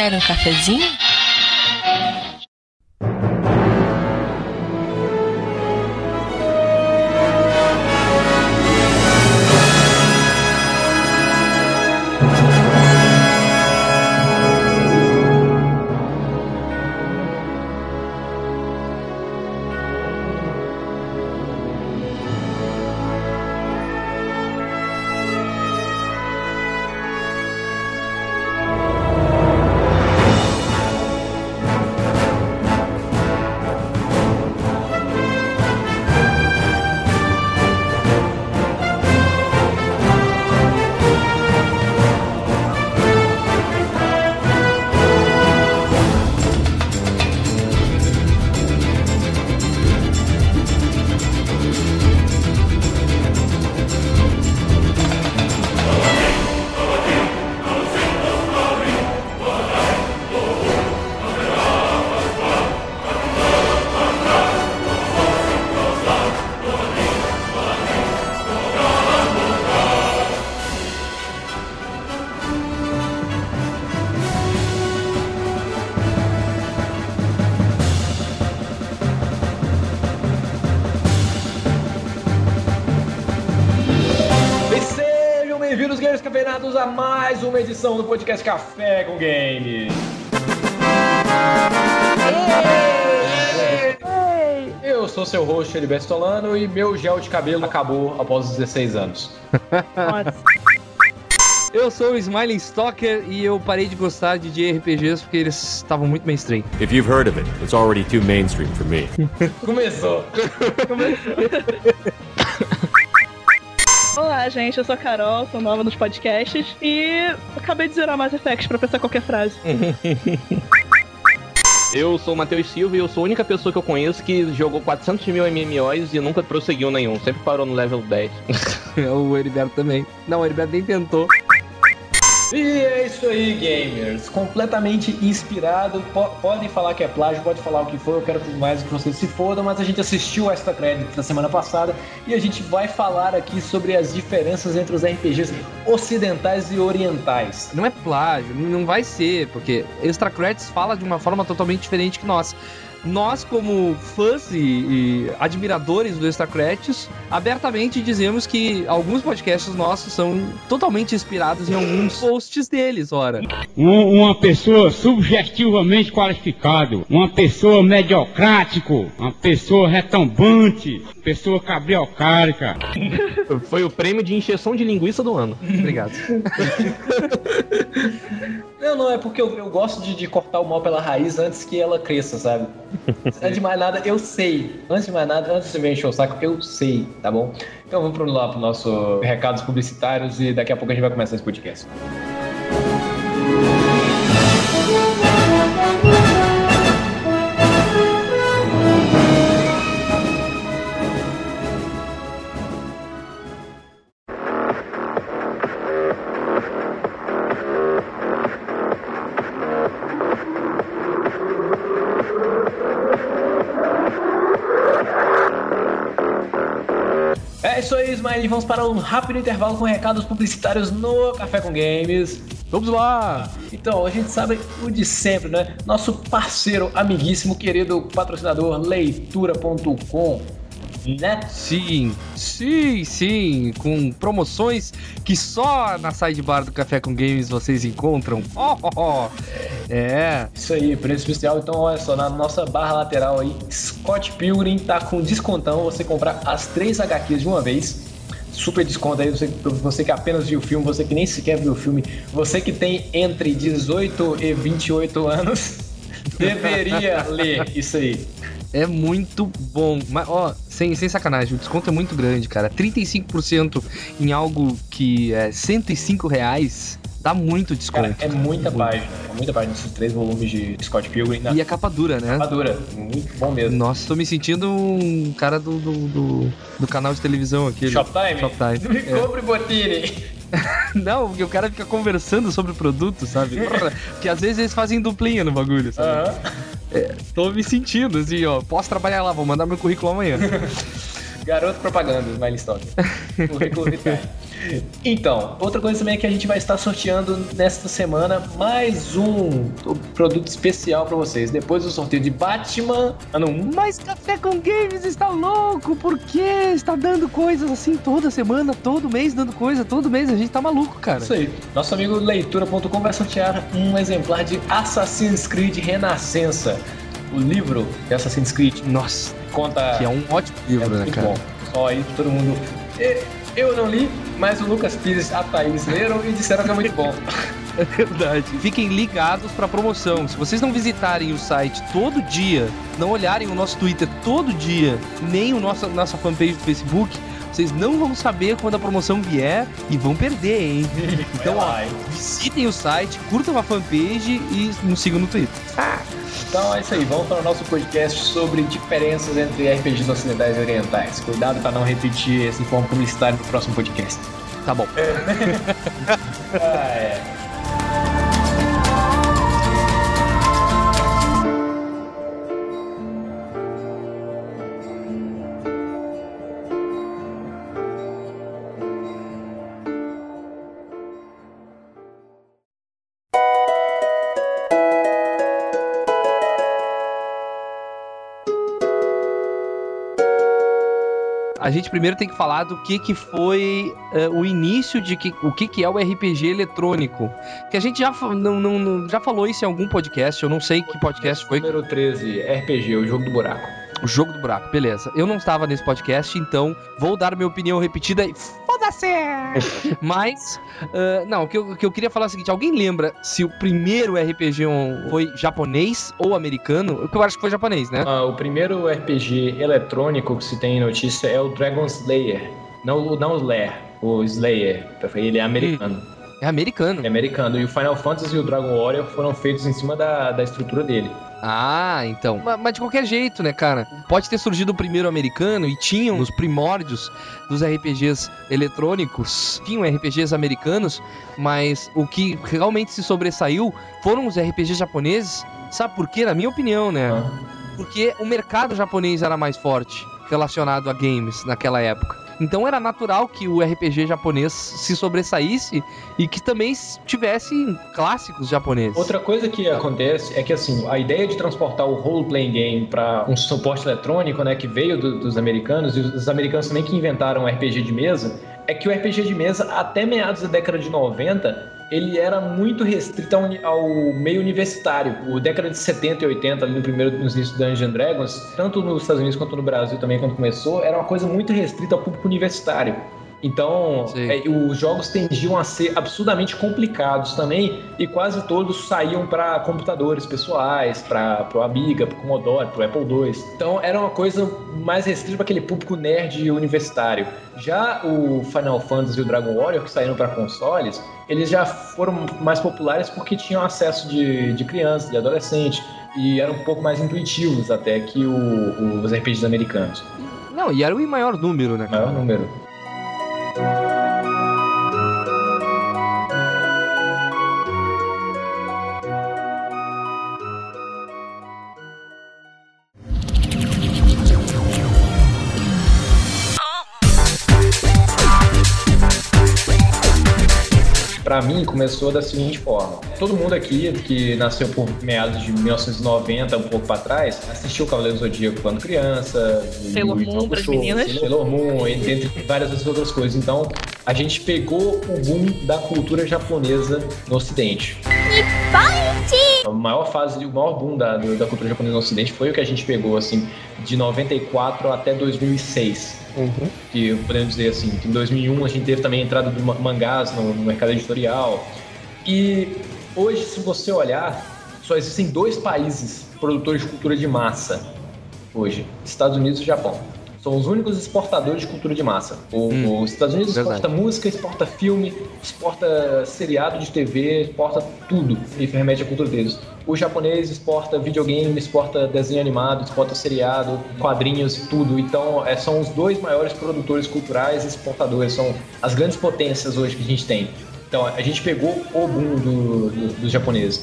Quer um cafezinho? Mais uma edição do podcast Café com Games. Eu sou seu host, Heriberto Stolano, e meu gel de cabelo acabou após os 16 anos. Eu sou o Smiling Stalker e eu parei de gostar de JRPGs porque eles estavam muito mainstream. If you've heard of it, it's already too mainstream for me. Começou! Olá, gente, eu sou a Carol, sou nova nos podcasts e acabei de zerar Mass Effect pra pensar qualquer frase. Eu sou o Matheus Silva e eu sou a única pessoa que eu conheço que jogou 400 mil MMOs e nunca prosseguiu nenhum. Sempre parou no level 10. o Heriberto também. Não, o Heriberto nem tentou. E é isso aí, gamers. Completamente inspirado. Po- podem falar que é plágio, pode falar o que for. Eu quero mais que vocês se fodam. Mas a gente assistiu o Extra Credit na semana passada e a gente vai falar aqui sobre as diferenças entre os RPGs ocidentais e orientais. Não é plágio, não vai ser, porque Extra Credits fala de uma forma totalmente diferente que nós. Nós, como fãs e, e admiradores do Extra Credits, abertamente dizemos que alguns podcasts nossos são totalmente inspirados em alguns posts deles, ora. Um- uma pessoa subjetivamente qualificado, uma pessoa mediocrático, uma pessoa retumbante, pessoa cabriocárica. Foi o prêmio de injeção de linguiça do ano. Obrigado. Não, não, é porque eu, eu gosto de, de cortar o mal pela raiz antes que ela cresça, sabe? Antes de mais nada, eu sei. Antes de mais nada, antes de você encher o saco, eu sei, tá bom? Então vamos lá pro nosso recados publicitários e daqui a pouco a gente vai começar esse podcast. Vamos para um rápido intervalo com recados publicitários no Café com Games. Vamos lá! Então, a gente sabe o de sempre, né? Nosso parceiro, amiguíssimo, querido patrocinador leitura.com, né? Sim, sim, sim, com promoções que só na sidebar do Café com Games vocês encontram. Oh, oh, oh. É, Isso aí, preço especial. Então, olha só, na nossa barra lateral aí, Scott Pilgrim tá com descontão. Você comprar as três HQs de uma vez. Super desconto aí, você, você que apenas viu o filme, você que nem sequer viu o filme, você que tem entre 18 e 28 anos, deveria ler isso aí. é muito bom. Mas, ó, sem, sem sacanagem, o desconto é muito grande, cara. 35% em algo que é 105 reais dá muito desconto. Cara, é muita página, é muita página, esses três volumes de Scott Pilgrim na E a capa dura, né? capa dura. Muito bom mesmo. Nossa, tô me sentindo um cara do, do, do, do canal de televisão aqui. Shoptime? Shoptime. Me É. compre, Botini. Não, porque o cara fica conversando sobre o produto, sabe? Porque às vezes eles fazem duplinha no bagulho, sabe? Aham. Tô me sentindo assim, ó. Posso trabalhar lá, vou mandar meu currículo amanhã. Garoto propaganda, Stock. Currículo vitae. Então, outra coisa também é que a gente vai estar sorteando nesta semana mais um produto especial pra vocês. Depois do sorteio de Batman, ano 1. Mas Café com Games está louco, por quê? Está dando coisas assim toda semana, todo mês, dando coisa, todo mês. A gente tá maluco, cara. Isso aí. Nosso amigo leitura.com vai sortear um exemplar de Assassin's Creed Renascença. O livro de Assassin's Creed Nossa, conta. que é um ótimo livro, É né, cara? bom. Só aí todo mundo. E- Eu não li, mas o Lucas Pires e a Thaís leram e disseram que é muito bom. É verdade. Fiquem ligados pra promoção. Se vocês não visitarem o site todo dia, não olharem o nosso Twitter todo dia, nem o nosso, nossa fanpage do Facebook, vocês não vão saber quando a promoção vier e vão perder, hein? Então, ó, visitem o site, curtam a fanpage e nos sigam no Twitter. Então é isso aí, vamos para o nosso podcast sobre diferenças entre RPGs ocidentais e orientais. Cuidado para não repetir esse informe publicitário no próximo podcast. Tá bom. Ah, é. A gente primeiro tem que falar do que, que foi eh, o início de que, o que, que é o RPG eletrônico. Que a gente já, não- não- já falou isso em algum podcast, eu não sei que podcast foi. Número 13, RPG, o jogo do buraco. O jogo do buraco, beleza. Eu não estava nesse podcast, então vou dar minha opinião repetida e foda-se! Mas, ah, não, o que, eu, o que eu queria falar é o seguinte: alguém lembra se o primeiro RPG foi japonês ou americano? O que eu acho que foi japonês, né? Ah, o primeiro RPG eletrônico que se tem notícia é o Dragon Slayer. Não, não o Slayer, o Slayer. Ele é americano. É americano. É americano. E o Final Fantasy e o Dragon Warrior foram feitos em cima da, da estrutura dele. Ah, então. Ma- Mas, de qualquer jeito, né, cara? Pode ter surgido o primeiro americano e tinham nos primórdios dos RPGs eletrônicos, tinham RPGs americanos, mas o que realmente se sobressaiu foram os RPGs japoneses. Sabe por quê? Na minha opinião, né? Ah. Porque o mercado japonês era mais forte relacionado a games naquela época. Então era natural que o RPG japonês se sobressaísse e que também tivesse clássicos japoneses. Outra coisa que acontece é que assim, a ideia de transportar o role-playing game para um suporte eletrônico, né, que veio do- dos americanos e os americanos também que inventaram o RPG de mesa, é que o RPG de mesa até meados da década de 90 ele era muito restrito ao, meio universitário. O década de 70 e 80, ali no primeiro, nos inícios do Dungeons Dragons, tanto nos Estados Unidos quanto no Brasil também, quando começou, era uma coisa muito restrita ao público universitário. Então, é, os jogos tendiam a ser absurdamente complicados também, e quase todos saíam para computadores pessoais, para o Amiga, para o Commodore, para o Apple II. Então, era uma coisa mais restrita para aquele público nerd universitário. Já o Final Fantasy e o Dragon Warrior, que saíram para consoles, eles já foram mais populares porque tinham acesso de, de crianças, de adolescentes, e eram um pouco mais intuitivos até que o- os RPGs americanos. Não, e era o em maior número, né? cara? Maior número. Thank you. Pra mim, começou da seguinte forma. Todo mundo aqui que nasceu por meados de 1990, um pouco pra trás, assistiu Cavaleiro do Zodíaco quando criança. Sailor Moon pras Hakusho, meninas. Sailor Moon, entre várias outras coisas. Então, a gente pegou o boom da cultura japonesa no Ocidente. A maior fase, o maior boom da, da cultura japonesa no Ocidente foi o que a gente pegou, assim, de 94 até 2006 que podemos dizer assim, que em 2001 a gente teve também a entrada ma- mangás no, no mercado editorial. E hoje, se você olhar, só existem dois países produtores de cultura de massa hoje: Estados Unidos e Japão. São os únicos exportadores de cultura de massa. O- Hum, os Estados Unidos verdade. exporta música, exporta filme, exporta seriado de TV, exporta tudo e remete à cultura deles. O japonês exporta videogame, exporta desenho animado, exporta seriado, quadrinhos, tudo. Então, é, são os dois maiores produtores culturais e exportadores, são as grandes potências hoje que a gente tem. Então, a gente pegou o boom do- do- dos japoneses.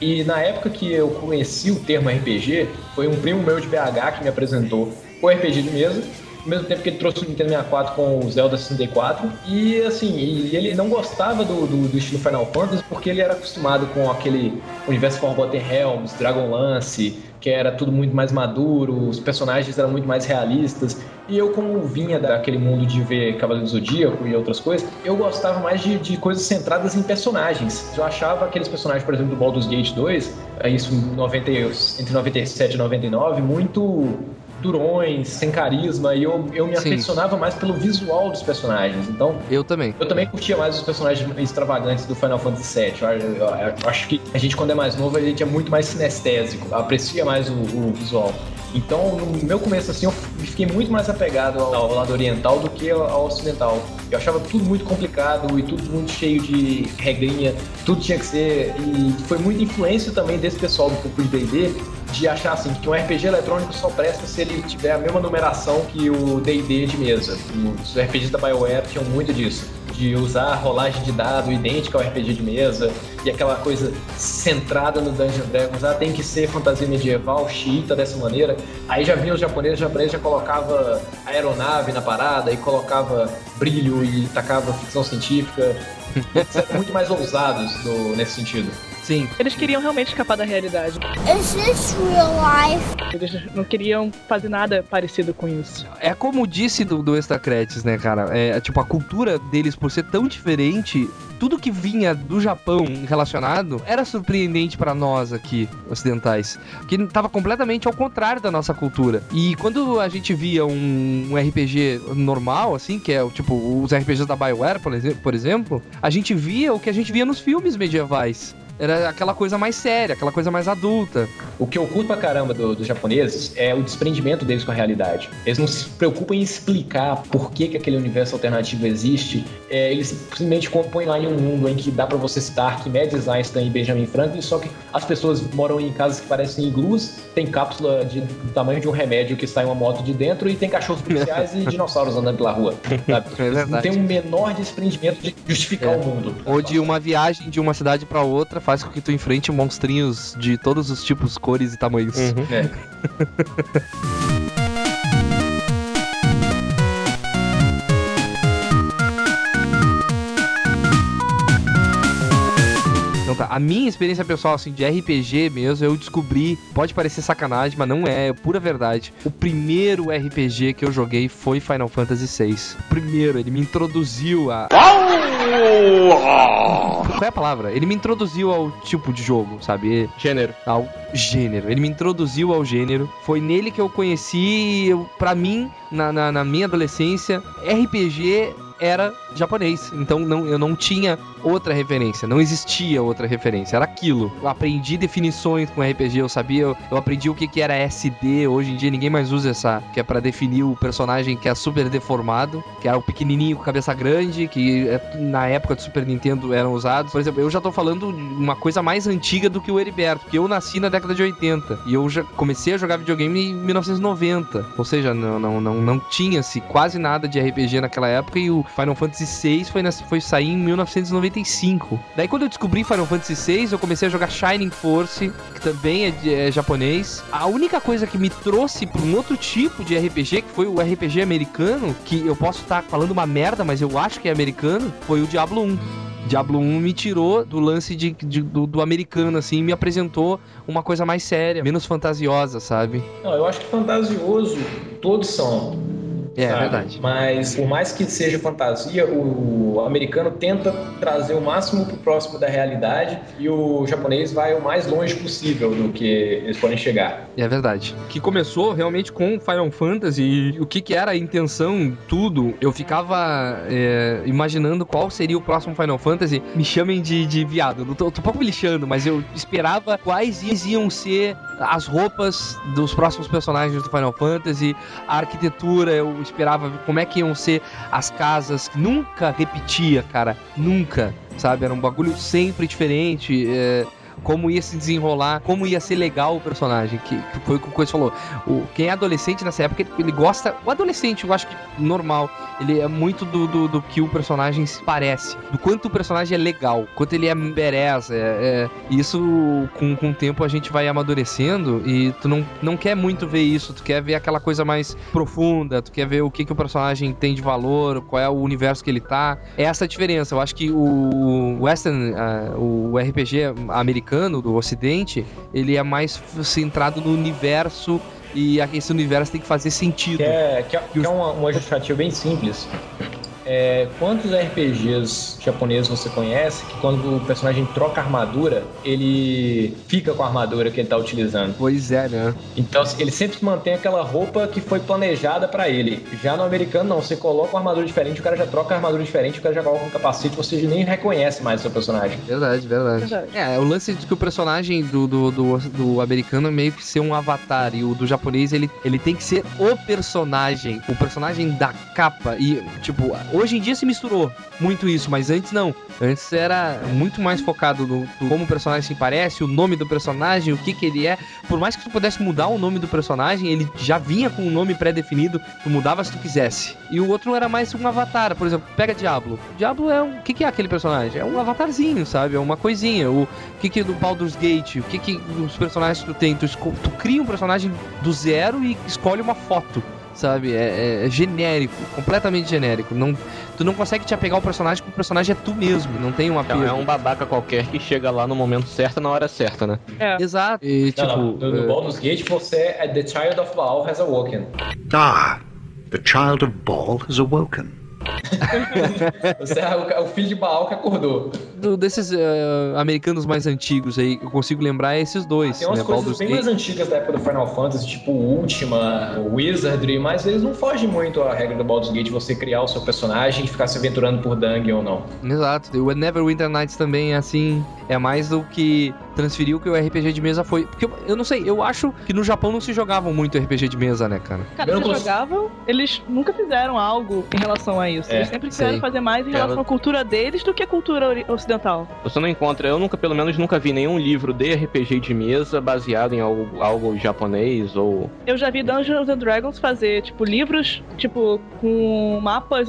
E na época que eu conheci o termo RPG, foi um primo meu de BH que me apresentou o RPG mesa ao mesmo tempo que ele trouxe o Nintendo 64 com o Zelda 64. E assim, e ele não gostava do, do, do, estilo Final Fantasy porque ele era acostumado com aquele universo Forgotten Realms, Dragonlance, que era tudo muito mais maduro, os personagens eram muito mais realistas. E eu, como vinha daquele mundo de ver Cavaleiro do Zodíaco e outras coisas, eu gostava mais de, de coisas centradas em personagens. Eu achava aqueles personagens, por exemplo, do Baldur's Gate 2, é isso 90, entre 97 e 99, muito durões, sem carisma, e eu, eu me Sim. afeicionava mais pelo visual dos personagens. Então. Eu também. Eu também curtia mais os personagens extravagantes do Final Fantasy VII. Eu, eu, eu acho que a gente, quando é mais novo, a gente é muito mais sinestésico, aprecia mais o, o visual. Então, no meu começo, assim, eu fiquei muito mais apegado ao, lado oriental do que ao ocidental. Eu achava tudo muito complicado e tudo muito cheio de regrinha, tudo tinha que ser. E foi muita influência também desse pessoal do grupo de DD de achar assim que um RPG eletrônico só presta se ele tiver a mesma numeração que o D&D de mesa. Os RPGs da BioWare tinham muito disso de usar rolagem de dado idêntica ao RPG de mesa e aquela coisa centrada no Dungeon Dragons, ah, tem que ser fantasia medieval, xiita dessa maneira. Aí já vinha os japoneses, os japoneses já colocava aeronave na parada e colocava brilho e tacava ficção científica. Eles eram muito mais ousados nesse sentido. Sim. Eles queriam realmente escapar da realidade. Is this real life? Eles não queriam fazer nada parecido com isso. É como disse do, do Extra Credits, né, cara? É, tipo, a cultura deles, por ser tão diferente, tudo que vinha do Japão relacionado era surpreendente para nós aqui, ocidentais. Que tava completamente ao contrário da nossa cultura. E quando a gente via um, um RPG normal, assim, que é tipo os RPGs da BioWare, por exemplo, a gente via o que a gente via nos filmes medievais. Era aquela coisa mais séria, aquela coisa mais adulta. O que eu curto pra caramba dos do japoneses é o desprendimento deles com a realidade. Eles não se preocupam em explicar por que, que aquele universo alternativo existe. É, eles simplesmente compõem lá em um mundo em que dá para você citar Arquimedes, Einstein e Benjamin Franklin, só que as pessoas moram em casas que parecem iglus, tem cápsula de, do tamanho de um remédio que sai uma moto de dentro e tem cachorros policiais e dinossauros andando pela rua. É não tem um menor desprendimento de justificar é. o mundo. Ou de uma viagem de uma cidade para outra faz com que tu enfrente monstrinhos de todos os tipos, cores e tamanhos. Uhum. É. Então tá, a minha experiência pessoal, assim, de RPG mesmo, eu descobri, pode parecer sacanagem, mas não é, é pura verdade. O primeiro RPG que eu joguei foi Final Fantasy VI. O primeiro, ele me introduziu a. Qual é a palavra? Ele me introduziu ao tipo de jogo, sabe? Gênero. Ao gênero. Ele me introduziu ao gênero. Foi nele que eu conheci, eu, pra mim, na, na, na minha adolescência, RPG era japonês. Então não, eu não tinha outra referência, não existia outra referência, era aquilo. Eu aprendi definições com RPG, eu sabia, eu, eu aprendi o que, que era SD, hoje em dia ninguém mais usa essa, que é para definir o personagem que é super deformado, que era o pequenininho com cabeça grande, que é, na época do Super Nintendo eram usados. Por exemplo, eu já tô falando uma coisa mais antiga do que o Heriberto, porque eu nasci na década de 80 e eu já comecei a jogar videogame em 1990, ou seja, não, não, não, não tinha-se quase nada de RPG naquela época e o Final Fantasy VI foi, foi sair em 1995. Daí quando eu descobri Final Fantasy VI, eu comecei a jogar Shining Force, que também é, é japonês. A única coisa que me trouxe para um outro tipo de RPG, que foi o RPG americano, que eu posso estar falando uma merda, mas eu acho que é americano, foi o Diablo 1. Diablo 1 me tirou do lance de, de do, do, americano, assim, me apresentou uma coisa mais séria, menos fantasiosa, sabe? Não, eu acho que fantasioso todos são. É, é verdade. Mas por mais que seja fantasia, o americano tenta trazer o máximo pro próximo da realidade e o japonês vai o mais longe possível do que eles podem chegar. É verdade. Que começou realmente com Final Fantasy e o que, que era a intenção, tudo. Eu ficava é, imaginando qual seria o próximo Final Fantasy. Me chamem de, de viado. Não tô, tô um pouco me lixando, mas eu esperava quais iam ser as roupas dos próximos personagens do Final Fantasy, a arquitetura, eu esperava como é que iam ser as casas. Nunca repetia, cara. Nunca. Sabe? Era um bagulho sempre diferente. É como ia se desenrolar, como ia ser legal o personagem, que, que foi o que o Coisa falou. O, quem é adolescente nessa época, ele, gosta. O adolescente, eu acho que normal, ele é muito do, do, do que o personagem parece, do quanto o personagem é legal, quanto ele é badass. É, é, isso, com, com o tempo, a gente vai amadurecendo e tu não, não quer muito ver isso, tu quer ver aquela coisa mais profunda, tu quer ver o que, que o personagem tem de valor, qual é o universo que ele tá. É essa a diferença. Eu acho que o Western, uh, o RPG americano do Ocidente, ele é mais centrado no universo e esse universo tem que fazer sentido. Que é, que é, que é uma, uma justificativa bem simples. É, quantos RPGs japoneses você conhece que quando o personagem troca a armadura, ele fica com a armadura que ele tá utilizando? Pois é, né? Então ele sempre mantém aquela roupa que foi planejada para ele. Já no americano, não. Você coloca uma armadura diferente, o cara já troca a armadura diferente, o cara já coloca um capacete, você nem reconhece mais o seu personagem. Verdade, verdade. verdade. É, o lance de que o personagem do, do, do, do americano é meio que ser um avatar, e o do japonês ele, ele tem que ser o personagem, o personagem da capa. E, tipo, Hoje em dia se misturou muito isso, mas antes não. Antes era muito mais focado no, no como o personagem se parece, o nome do personagem, o que que ele é. Por mais que tu pudesse mudar o nome do personagem, ele já vinha com um nome pré-definido, tu mudava se tu quisesse. E o outro era mais um avatar, por exemplo, pega Diablo. Diablo é um, o que que é aquele personagem? É um avatarzinho, sabe? É uma coisinha. O que que é do Baldur's Gate? O que que os personagens que tu tem? Tu, tu cria um personagem do zero e escolhe uma foto sabe? É, é, é, genérico, completamente genérico. Não, tu não consegue te apegar ao personagem porque o personagem é tu mesmo, não tem um apego. É um babaca qualquer que chega lá no momento certo, na hora certa, né? É. Exato. E, tipo, não, no, no é... Baldur's Gate você é The Child of Baal has awoken. Ah, the Child of Baal has awoken. Você é o, o, filho de Baal que acordou. Do, desses uh, americanos mais antigos aí, eu consigo lembrar esses dois. Tem umas né? coisas bem mais antigas da época do Final Fantasy, tipo Ultima, Wizardry, mas eles não fogem muito à regra do Baldur's Gate, você criar o seu personagem e ficar se aventurando por dungeon ou não. Exato. O Neverwinter Nights também é assim, é mais do que transferiu que o RPG de mesa foi. Porque eu, eu, não sei, eu acho que no Japão não se jogavam muito RPG de mesa, né, cara? Cara, eles cons... jogavam, eles nunca fizeram algo em relação a isso. É, eles sempre quiseram fazer mais em relação à cultura deles do que a cultura ocidental. Você não encontra, eu nunca, pelo menos, nunca vi nenhum livro de RPG de mesa baseado em algo, algo japonês ou. Eu já vi Dungeons and Dragons fazer, tipo, livros, tipo, com mapas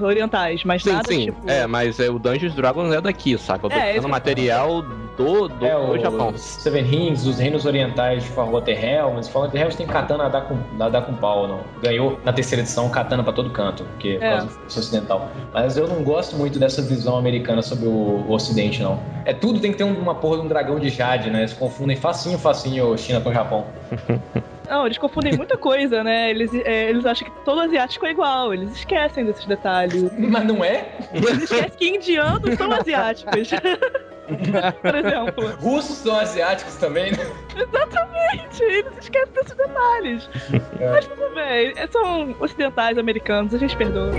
orientais, mas sim, nada sim. tipo. É, mas é, o Dungeons Dragons é daqui, saca? Eu tô é, material do, do, é, do Japão. Seven Rings, os reinos orientais de Forgotten Realms. Forgotten Realms tem katana a dar com, a dar com pau, não. Ganhou na terceira edição katana pra todo canto, porque é. por causa do ocidental. Mas eu não gosto muito dessa visão americana sobre o, o ocidente, não. É tudo tem que ter uma porra de um dragão de jade, né? Eles confundem facinho, facinho China com o Japão. Não, eles confundem muita coisa, né? Eles, é, eles acham que todo asiático é igual, eles esquecem desses detalhes. Mas não é? Eles esquecem que indianos são asiáticos. Por exemplo. Russos são asiáticos também, né? Exatamente, eles esquecem desses detalhes. É. Mas tudo bem, são ocidentais americanos, a gente perdoa.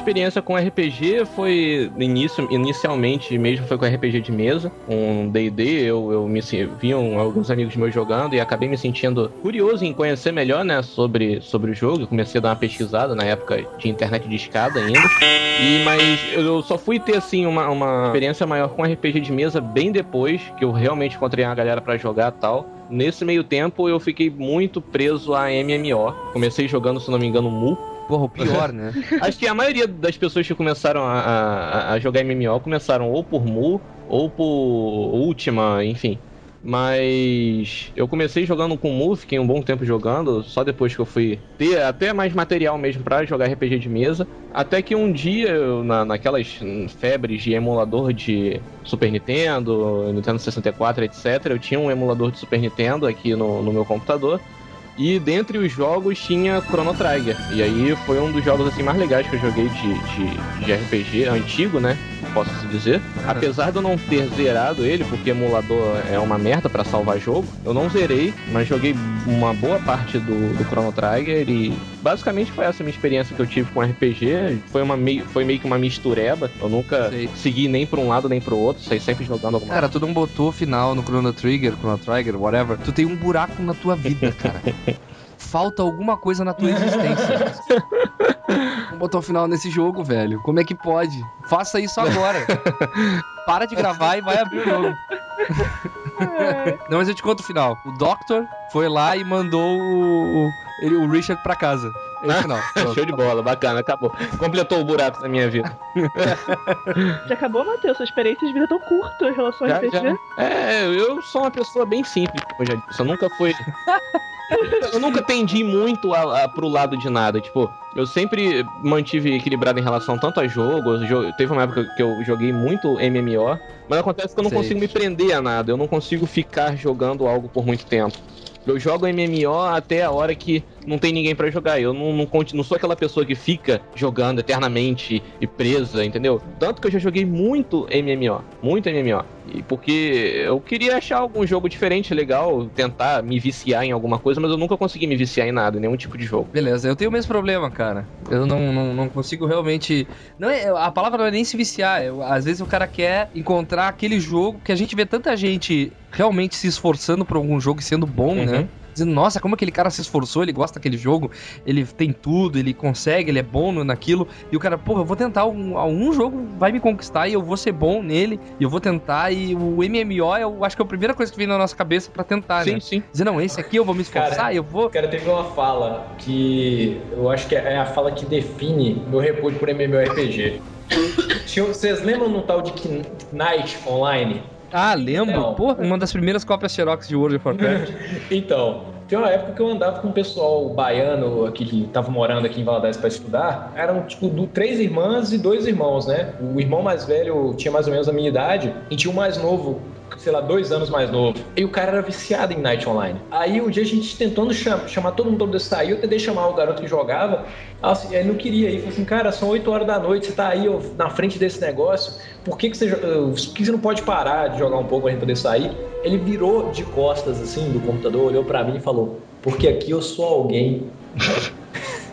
Experiência com RPG foi início, inicialmente mesmo foi com RPG de mesa, com D&D, eu, eu me viam alguns amigos meus jogando e acabei me sentindo curioso em conhecer melhor, né, sobre, sobre o jogo. Comecei a dar uma pesquisada na época de internet de escada ainda. E mas eu só fui ter assim uma, uma experiência maior com RPG de mesa bem depois que eu realmente encontrei uma galera para jogar tal. Nesse meio tempo eu fiquei muito preso a MMO. Comecei jogando, se não me engano, Mu Porra, o pior, né? Acho que a maioria das pessoas que começaram a, a, a jogar MMO começaram ou por Mu, ou por Ultima, enfim. Mas eu comecei jogando com Mu, fiquei um bom tempo jogando, só depois que eu fui ter até mais material mesmo para jogar RPG de mesa. Até que um dia, na, naquelas febres de emulador de Super Nintendo, Nintendo 64, etc., eu tinha um emulador de Super Nintendo aqui no, no meu computador. E dentre os jogos tinha Chrono Trigger. E aí foi um dos jogos assim mais legais que eu joguei de, de, de RPG antigo, né? Posso dizer. Apesar de eu não ter zerado ele, porque emulador é uma merda para salvar jogo, eu não zerei, mas joguei uma boa parte do, do Chrono Trigger e basicamente foi essa minha experiência que eu tive com RPG. Foi, uma meio, foi meio que uma mistureba. Eu nunca Sei. segui nem pra um lado nem pro outro, saí sempre jogando alguma Cara, tu não botou final no Chrono Trigger, Chrono Trigger, whatever. Tu tem um buraco na tua vida, cara. Falta alguma coisa na tua existência. Botar o final nesse jogo, velho. Como é que pode? Faça isso agora. Para de gravar e vai abrir o jogo. Não, mas eu te conto o final. O Doctor foi lá e mandou o, ele, o Richard pra casa. Esse final. Show de bola, bacana, acabou. Completou o buraco da minha vida. Já acabou, Matheus? Sua experiência de vida é tão curta em relação a RPG? Já. É, eu sou uma pessoa bem simples, como eu já disse. Eu nunca fui. eu nunca tendi muito a, a, pro lado de nada. Tipo, eu sempre mantive equilibrado em relação tanto a jogos. Jo teve uma época que eu joguei muito MMO, mas acontece que eu não Sei. consigo me prender a nada. Eu não consigo ficar jogando algo por muito tempo. Eu jogo MMO até a hora que não tem ninguém para jogar. Eu não, não, não sou aquela pessoa que fica jogando eternamente e presa, entendeu? Tanto que eu já joguei muito MMO. Muito MMO. E porque eu queria achar algum jogo diferente, legal, tentar me viciar em alguma coisa, mas eu nunca consegui me viciar em nada, em nenhum tipo de jogo. Beleza, eu tenho o mesmo problema, cara. Eu não, não, não consigo realmente. Não é, a palavra não é nem se viciar. Eu, às vezes o cara quer encontrar aquele jogo que a gente vê tanta gente realmente se esforçando por algum jogo e sendo bom, né? uhum. né? Dizendo, nossa, como aquele cara se esforçou, ele gosta daquele jogo, ele tem tudo, ele consegue, ele é bom naquilo. E o cara, porra, eu vou tentar um, algum jogo, vai me conquistar e eu vou ser bom nele, e eu vou tentar. E o MMO, eu acho que é a primeira coisa que vem na nossa cabeça para tentar, sim, né? Sim, sim. Dizer, não, esse aqui eu vou me esforçar, cara, eu vou. Cara, teve uma fala que eu acho que é a fala que define meu repúdio por MMORPG. Vocês lembram no tal de Knight Online? Ah, lembro. Então, Pô, uma das primeiras cópias Xerox de World of Warcraft. então, tem uma época que eu andava com um pessoal baiano aqui que tava morando aqui em Valadares para estudar. Eram, tipo, do, três irmãs e dois irmãos, né? O irmão mais velho tinha mais ou menos a minha idade e tinha o mais novo sei lá, dois anos mais novo. E o cara era viciado em Night Online. Aí um dia a gente tentando chamar, chamar todo mundo pra sair, eu tentei chamar o garoto que jogava, assim, ele não queria ir. Falei assim, cara, são 8 horas da noite, você tá aí ó, na frente desse negócio, por que, que, você, por que você não pode parar de jogar um pouco pra gente poder sair? Ele virou de costas assim do computador, olhou para mim e falou: Porque aqui eu sou alguém.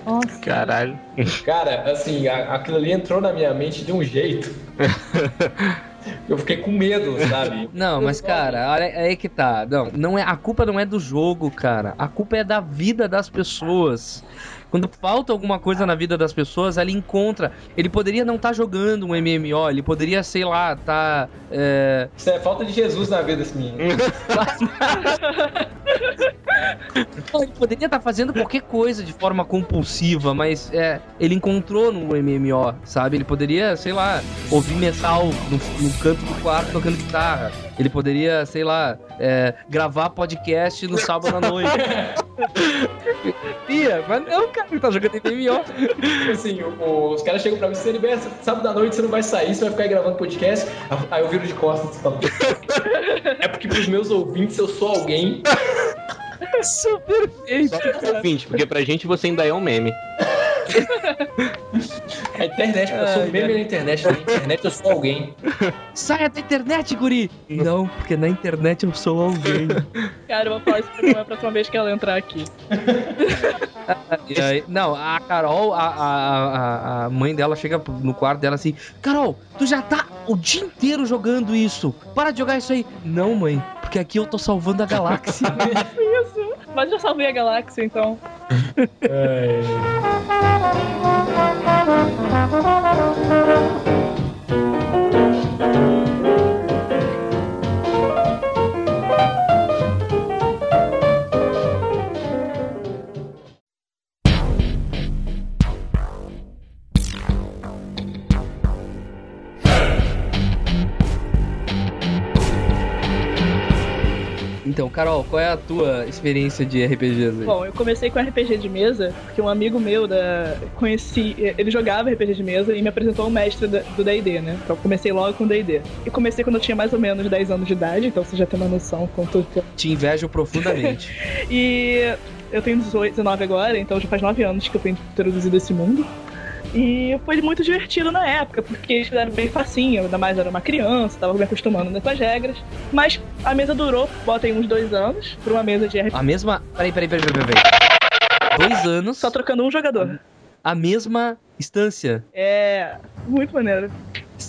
Nossa. Caralho. Cara, assim, aquilo ali entrou na minha mente de um jeito. Eu fiquei com medo, sabe? Não, mas cara, olha é que tá. Não, não é, a culpa não é do jogo, cara. A culpa é da vida das pessoas. Quando falta alguma coisa na vida das pessoas, ela encontra. Ele poderia não estar tá jogando um MMO, ele poderia, sei lá, tá. É... Isso é falta de Jesus na vida desse menino. ele poderia estar tá fazendo qualquer coisa de forma compulsiva, mas é, ele encontrou no MMO, sabe? Ele poderia, sei lá, ouvir metal no, no canto do quarto tocando guitarra. Ele poderia, sei lá, é, gravar podcast no sábado à noite. Ia, mas não, cara, que tá jogando MMO. Tipo assim, o, os caras chegam pra mim e dizem, sábado à noite você não vai sair, você vai ficar gravando podcast. Aí eu viro de costas e falo, é porque pros meus ouvintes eu sou alguém. Super feito. Só ouvinte, porque pra gente você ainda é um meme. A internet, eu sou meme na internet, na internet eu sou alguém. Saia da internet, guri! Não, porque na internet eu sou alguém. Cara, eu vou falar isso pra a próxima vez que ela entrar aqui. aí, não, a Carol, a, a, a, mãe dela chega no quarto dela assim: Carol, tu já tá o dia inteiro jogando isso. Para de jogar isso aí. Não, mãe, porque aqui eu tô salvando a galáxia. isso. Mas já salvei a galáxia, então. é. Carol, qual é a tua experiência de RPGs aí? Bom, eu comecei com RPG de mesa, porque um amigo meu da conheci, ele jogava RPG de mesa e me apresentou o mestre do D&D, né? Então eu comecei logo com D&D. E comecei quando eu tinha mais ou menos 10 anos de idade, então você já tem uma noção quanto Te invejo profundamente. e eu tenho 18, 19 agora, então já faz 9 anos que eu fui introduzido esse mundo. E foi muito divertido na época, porque eles fizeram bem facinho, ainda mais era uma criança, tava me acostumando né, com as regras. Mas a mesa durou, bota aí uns dois anos, pra uma mesa de RPG. A mesma. Peraí, peraí, peraí, peraí. peraí. Dois anos. Só trocando um jogador. A mesma instância. É. Muito maneiro.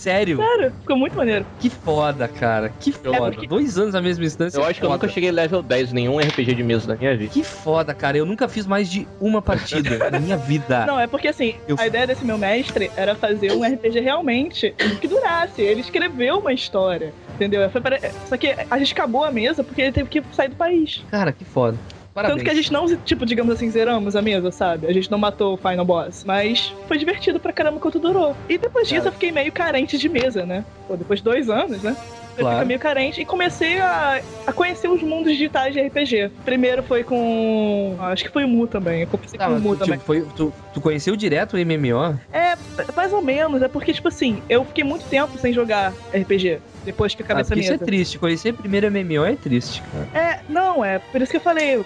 Sério? Sério, ficou muito maneiro. Que foda, cara. Que foda. porque- Dois anos na mesma instância. Eu acho que eu foda. nunca cheguei level 10 em nenhum RPG de mesa da minha vida. Que foda, cara. Eu nunca fiz mais de uma partida na minha vida. Não, é porque assim, Eu- a ideia desse meu mestre era fazer um RPG realmente que durasse. Ele escreveu uma história, entendeu? Foi para- Só que a gente acabou a mesa porque ele teve que sair do país. Cara, que foda. Parabéns. Tanto que a gente não, tipo, digamos assim, zeramos a mesa, sabe? A gente não matou o Final Boss. Mas foi divertido pra caramba quanto durou. E depois disso Cara. eu fiquei meio carente de mesa, né? Pô, depois de dois anos, né? Eu Claro. fiquei meio carente e comecei a, a conhecer os mundos digitais de RPG. Primeiro foi com. Acho que foi o Mu também. Eu comecei Tá, com o mas Mu tu, também. tipo, foi, tu, tu conheceu direto o MMO? É, mais ou menos. É porque, tipo assim, eu fiquei muito tempo sem jogar RPG. Depois que acabei Ah, essa porque isso mesa. é triste. Conhecer primeiro MMO é triste, cara. É, não, é por isso que eu falei. eu-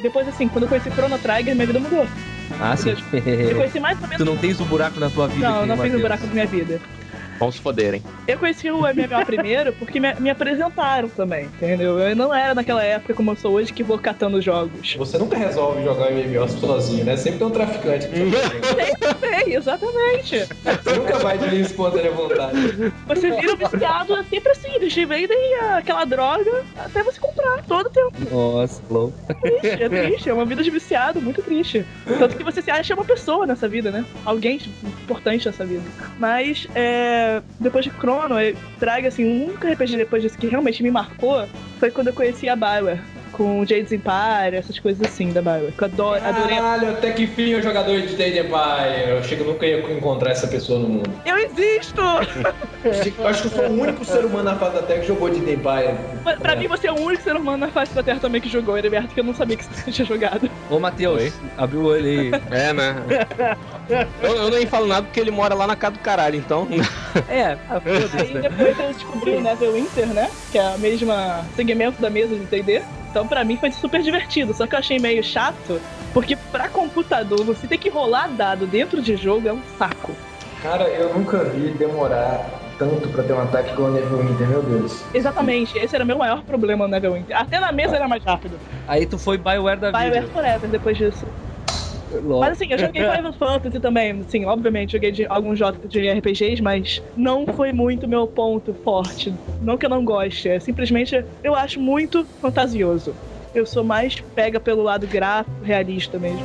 depois, assim, quando eu conheci Chrono Trigger, minha vida mudou. Ah, sim. Eu conheci mais ou menos. tu não tens o buraco na tua vida. Não, que não fiz o Matheus. buraco da minha vida. Vamos se foderem. Eu conheci o MMO primeiro porque me, me apresentaram também, entendeu? Eu não era naquela época como eu sou hoje que vou catando jogos. Você nunca resolve jogar MMO sozinho, né? Sempre tem um traficante que te ajuda. Sei, exatamente. Você nunca vai de livre espontânea vontade. Você vira viciado é sempre assim, eles te vendem aquela droga até você comprar todo o tempo. Nossa, louco. Triste, é triste, é uma vida de viciado, muito triste. Tanto que você se acha uma pessoa nessa vida, né? Alguém importante nessa vida. Mas, é, depois de Chrono, eu trago assim, único RPG depois disso que realmente me marcou foi quando eu conheci a Bioware. Com o Jades Empire, essas coisas assim da Bioware. Que eu adoro, adorei. Caralho, até que enfim o jogador de Day Empire. Eu achei que eu nunca ia encontrar essa pessoa no mundo. Eu existo! Eu acho que eu sou o único ser humano na face da Terra que jogou de Day Empire. Pra- pra mim, você é o único ser humano na face da Terra também que jogou, Heriberto, que eu não sabia que você tinha jogado. Ô, Matheus, Oi? abriu o olho aí. É, né? eu, eu nem falo nada porque ele mora lá na casa do caralho, então. É, ah, foda-se, Aí né? depois eu descobri o Neverwinter, né? Que é a mesma segmento da mesa de D&D. Então pra mim foi super divertido, só que eu achei meio chato, porque pra computador você ter que rolar dado dentro de jogo é um saco. Cara, eu nunca vi demorar tanto pra ter um ataque igual o Neverwinter, meu Deus. Exatamente, esse era o meu maior problema no Neverwinter. Até na mesa era mais rápido. Aí tu foi Bioware da Bioware vida. Forever depois disso. Mas assim, eu joguei Final Fantasy também, assim, obviamente, joguei de alguns jogos de RPGs, mas não foi muito meu ponto forte. Não que eu não goste, é simplesmente eu acho muito fantasioso. Eu sou mais pega pelo lado gráfico, realista mesmo.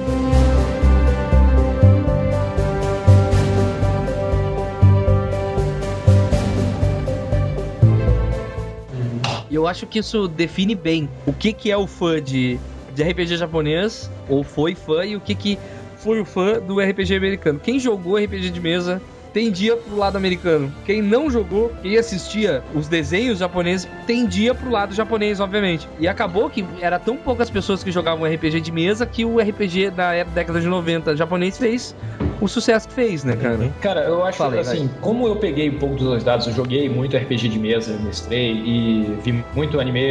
E eu acho que isso define bem o que, que é o fã de, de RPG japonês, ou foi fã, e o que, que foi o fã do RPG americano. Quem jogou RPG de mesa tendia pro lado americano. Quem não jogou e assistia os desenhos japoneses tendia pro lado japonês, obviamente. E acabou que era tão poucas pessoas que jogavam RPG de mesa que o RPG da era- década de 90 japonês fez o sucesso que fez, né, cara? Cara, eu acho Fala aí, assim, como eu peguei um pouco dos dois lados, eu joguei muito RPG de mesa, mestrei e vi muito anime,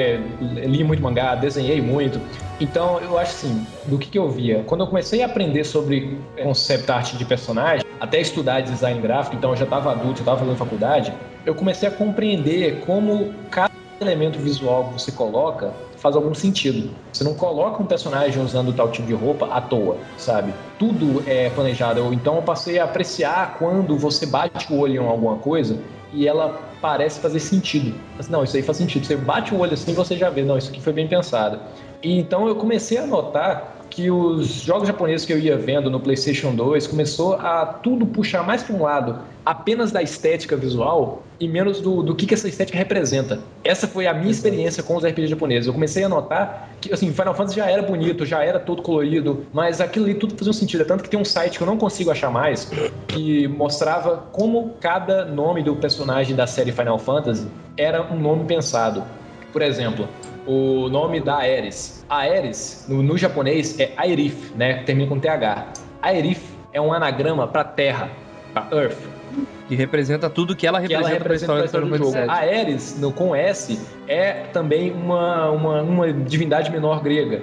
li muito mangá, desenhei muito. Então, eu acho assim, do que, que eu via? Quando eu comecei a aprender sobre concept art de personagem, até estudar design gráfico, então eu já estava adulto, já estava fazendo faculdade, eu comecei a compreender como cada elemento visual que você coloca faz algum sentido. Você não coloca um personagem usando tal tipo de roupa à toa, sabe? Tudo é planejado. Eu- Então eu passei a apreciar quando você bate o olho em alguma coisa e ela parece fazer sentido. Assim, não, isso aí faz sentido. Você bate o olho assim você já vê, não, isso aqui foi bem pensado. E então eu comecei a notar que os jogos japoneses que eu ia vendo no PlayStation 2 começou a tudo puxar mais para um lado apenas da estética visual e menos do, do que, que essa estética representa. Essa foi a minha experiência com os RPGs japoneses. Eu comecei a notar que, assim, Final Fantasy já era bonito, já era todo colorido, mas aquilo ali tudo fazia um sentido. É tanto que tem um site que eu não consigo achar mais, que mostrava como cada nome do personagem da série Final Fantasy era um nome pensado. Por exemplo, o nome da Aeris. Aeris, no, no japonês, é Aerith, né? Termina com TH. Aerith é um anagrama para Terra, para Earth. Que representa tudo que ela Que representa, ela representa pra a história história do jogo. A Ares, no, com S, é também uma, uma, uma divindade menor grega.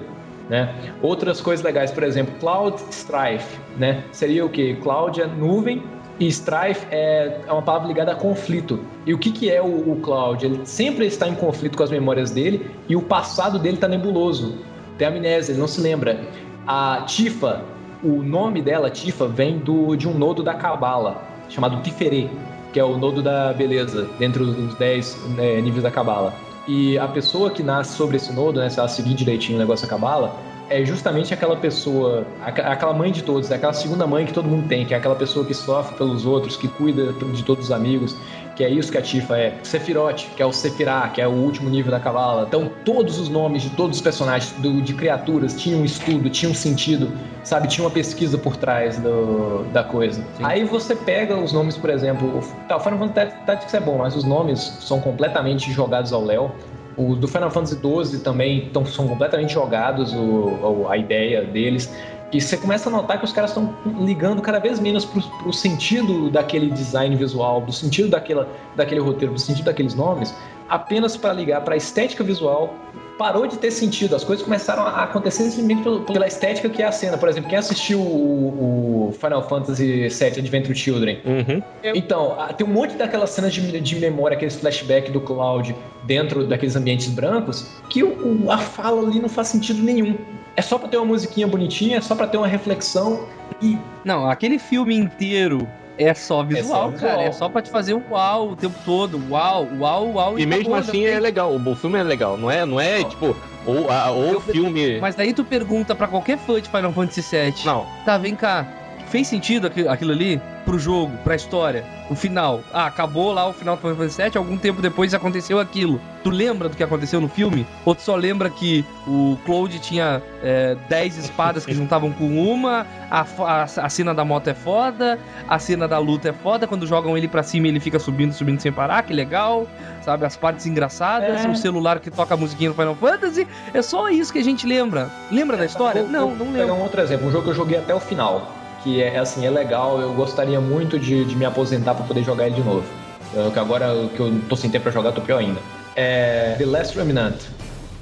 né? Outras coisas legais, por exemplo, Cloud Strife, né? Seria o que? Cloud é nuvem e Strife é, é uma palavra ligada a conflito. E o que, que é o, o Cloud? Ele sempre está em conflito com as memórias dele e o passado dele está nebuloso. Tem amnésia, ele não se lembra. A Tifa, o nome dela, Tifa, vem do, de um nodo da Cabala, chamado Tiferet, que é o nodo da beleza, dentro dos 10 né, níveis da Cabala. E a pessoa que nasce sobre esse nodo, né, se ela seguir direitinho o negócio da Cabala, é justamente aquela pessoa, aquela mãe de todos, é aquela segunda mãe que todo mundo tem, que é aquela pessoa que sofre pelos outros, que cuida de todos os amigos, que é isso que a Tifa é. Sephiroth, que é o Sephiroth, que é o último nível da Cabala. Então, todos os nomes de todos os personagens, do- de criaturas, tinham um estudo, tinham um sentido, sabe? Tinha uma pesquisa por trás do- da coisa. Aí você pega os nomes, por exemplo, o, tá, o Final Fantasy Tactics é bom, mas os nomes são completamente jogados ao léu. Os do Final Fantasy XII também tão, são completamente jogados, o, o- a ideia deles. E você começa a notar que os caras estão ligando cada vez menos pro, pro sentido daquele design visual, do sentido daquela, daquele roteiro, do sentido daqueles nomes, apenas para ligar para a estética visual. Parou de ter sentido, as coisas começaram a acontecer simplesmente pela estética que é a cena. Por exemplo, quem assistiu o, o Final Fantasy VII Adventure Children, Uhum. então, tem um monte daquelas cenas de, de memória, aqueles flashbacks do Cloud dentro daqueles ambientes brancos, que o- o- a fala ali não faz sentido nenhum. É só pra ter uma musiquinha bonitinha, é só pra ter uma reflexão e Não, aquele filme inteiro é só visual, visual. cara. É só pra te fazer um uau o tempo todo. Uau, uau, uau. E mesmo acabou, assim né? é legal, o filme é legal, não é, não é tipo, ou, a, ou Eu- o filme. Mas daí tu pergunta pra qualquer fã de Final Fantasy VII. Não, Tá, vem cá. Fez sentido aqui- aquilo ali pro jogo, pra história? O final. Ah, acabou lá o final do Final Fantasy VII, algum tempo depois aconteceu aquilo. Tu lembra do que aconteceu no filme? Ou tu só lembra que o Cloud tinha é, 10 espadas que juntavam com uma, a, a, a cena da moto é foda, a cena da luta é foda, quando jogam ele pra cima ele fica subindo, subindo sem parar, que legal, sabe? As partes engraçadas, É. o celular que toca a musiquinha no Final Fantasy, é só isso que a gente lembra. Lembra da história? Vou- Não, vou não pegar lembro. um outro exemplo, um jogo que eu joguei até o final, que é assim, é legal, eu gostaria muito de, de me aposentar pra poder jogar ele de novo. Eu, que agora que eu tô sem tempo pra jogar, eu tô pior ainda. É The Last Remnant.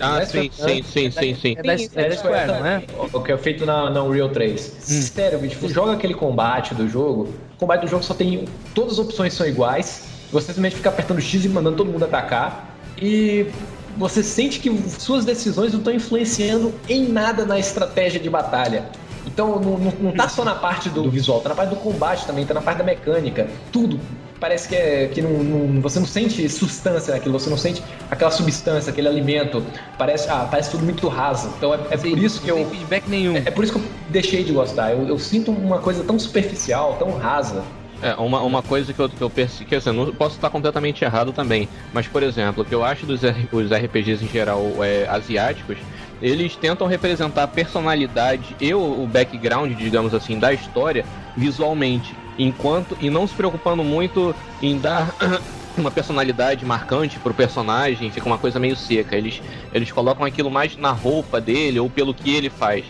ah, Last sim, sim, sim, sim, sim. É da, é da Square, não é? O que é feito na, na Unreal 3. Sério, bicho, joga aquele combate do jogo, o combate do jogo só tem. Todas as opções são iguais. Você simplesmente fica apertando X e mandando todo mundo atacar. E você sente que suas decisões não estão influenciando em nada na estratégia de batalha. Então não, não, não tá só na parte do visual, tá na parte do combate também, tá na parte da mecânica. Tudo. Parece que, é, que não, não- você não sente substância naquilo, você não sente aquela substância, aquele alimento. Parece, ah, parece tudo muito raso. Então é, é por isso que não eu. tem feedback nenhum. É por isso que eu deixei de gostar. Eu, eu sinto uma coisa tão superficial, tão rasa. É, uma, uma coisa que eu, que eu percebi, que assim, eu não posso estar completamente errado também, mas por exemplo, o que eu acho dos R- os RPGs em geral é, asiáticos, eles tentam representar a personalidade e o, background, digamos assim, da história visualmente, enquanto e não se preocupando muito em dar uma personalidade marcante pro personagem, fica uma coisa meio seca. Eles, eles colocam aquilo mais na roupa dele ou pelo que ele faz.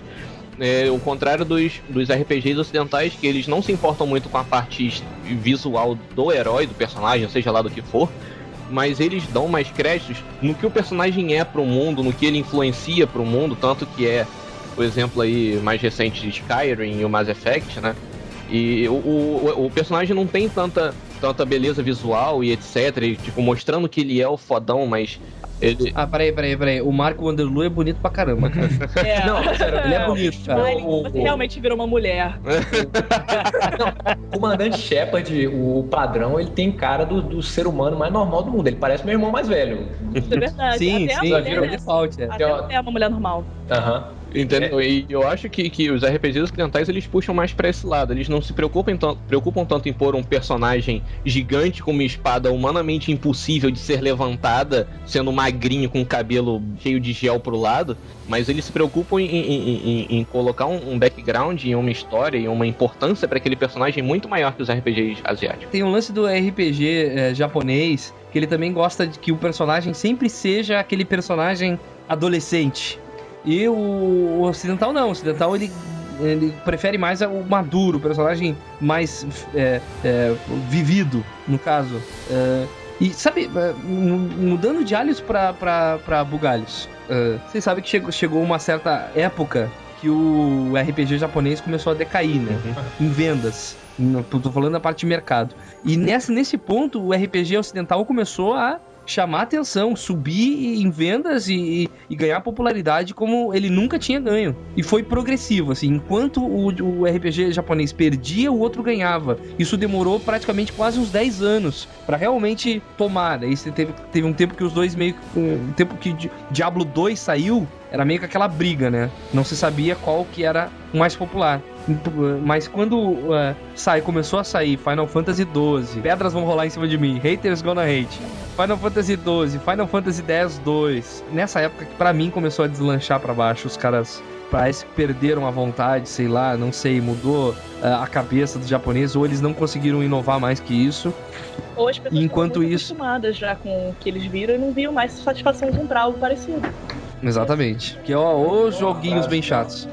É, o contrário dos, dos RPGs ocidentais, que eles não se importam muito com a parte visual do herói, do personagem, seja lá do que for, mas eles dão mais créditos no que o personagem é pro mundo, no que ele influencia pro mundo, tanto que é o exemplo aí mais recente de Skyrim e o Mass Effect, né? E o, o, o personagem não tem tanta, tanta beleza visual e etc, e, tipo, mostrando que ele é o fodão, mas ele... Ah, peraí, peraí, peraí. O Marco Wanderloo é bonito pra caramba, cara. É. Não, sério, ele é bonito, cara. Ai, você realmente virou uma mulher. O comandante Shepard, o padrão, ele tem cara do, do ser humano mais normal do mundo. Ele parece meu irmão mais velho. Isso é verdade. Sim, Até a sim, já mulher, viram né? default, é. Até a mulher é uma mulher normal. Aham. Entendeu? E eu acho que, que os RPGs ocidentais eles puxam mais pra esse lado. Eles não se preocupam, tan- preocupam tanto em pôr um personagem gigante com uma espada humanamente impossível de ser levantada, sendo magrinho com cabelo cheio de gel pro lado, mas eles se preocupam em, em- em- em colocar um, um background e uma história e uma importância pra aquele personagem muito maior que os RPGs asiáticos. Tem um lance do RPG é, japonês que ele também gosta de que o personagem sempre seja aquele personagem adolescente. E o, o ocidental não. O ocidental ele, ele prefere mais o maduro, o personagem mais é, é, vivido, no caso. É, E sabe, mu- mudando de alhos pra, pra, pra bugalhos, eh, vocês sabem que chegou, chegou uma certa época que o RPG japonês começou a decair, né? Em vendas. Tô falando da parte de mercado. E nessa, nesse ponto, o RPG ocidental começou a chamar atenção, subir em vendas e, e ganhar popularidade como ele nunca tinha ganho. E foi progressivo, assim, enquanto o, o RPG japonês perdia, o outro ganhava. Isso demorou praticamente quase uns 10 anos pra realmente tomar. Daí teve, teve um tempo que os dois meio. Um tempo que Di- Diablo 2 saiu, era meio que aquela briga, né? Não se sabia qual que era o mais popular. Mas quando uh, sai, começou a sair Final Fantasy XII, pedras vão rolar em cima de mim, haters gonna hate. Final Fantasy XII, Final Fantasy X 2. Nessa época que pra mim começou a deslanchar pra baixo, os caras parece que perderam a vontade, sei lá, não sei, mudou uh, a cabeça dos japoneses ou eles não conseguiram inovar mais que isso. Ou as pessoas Enquanto isso- acostumadas já com o que eles viram e não viam mais satisfação em comprar algo parecido. Exatamente. Que ó, os joguinhos bem chatos.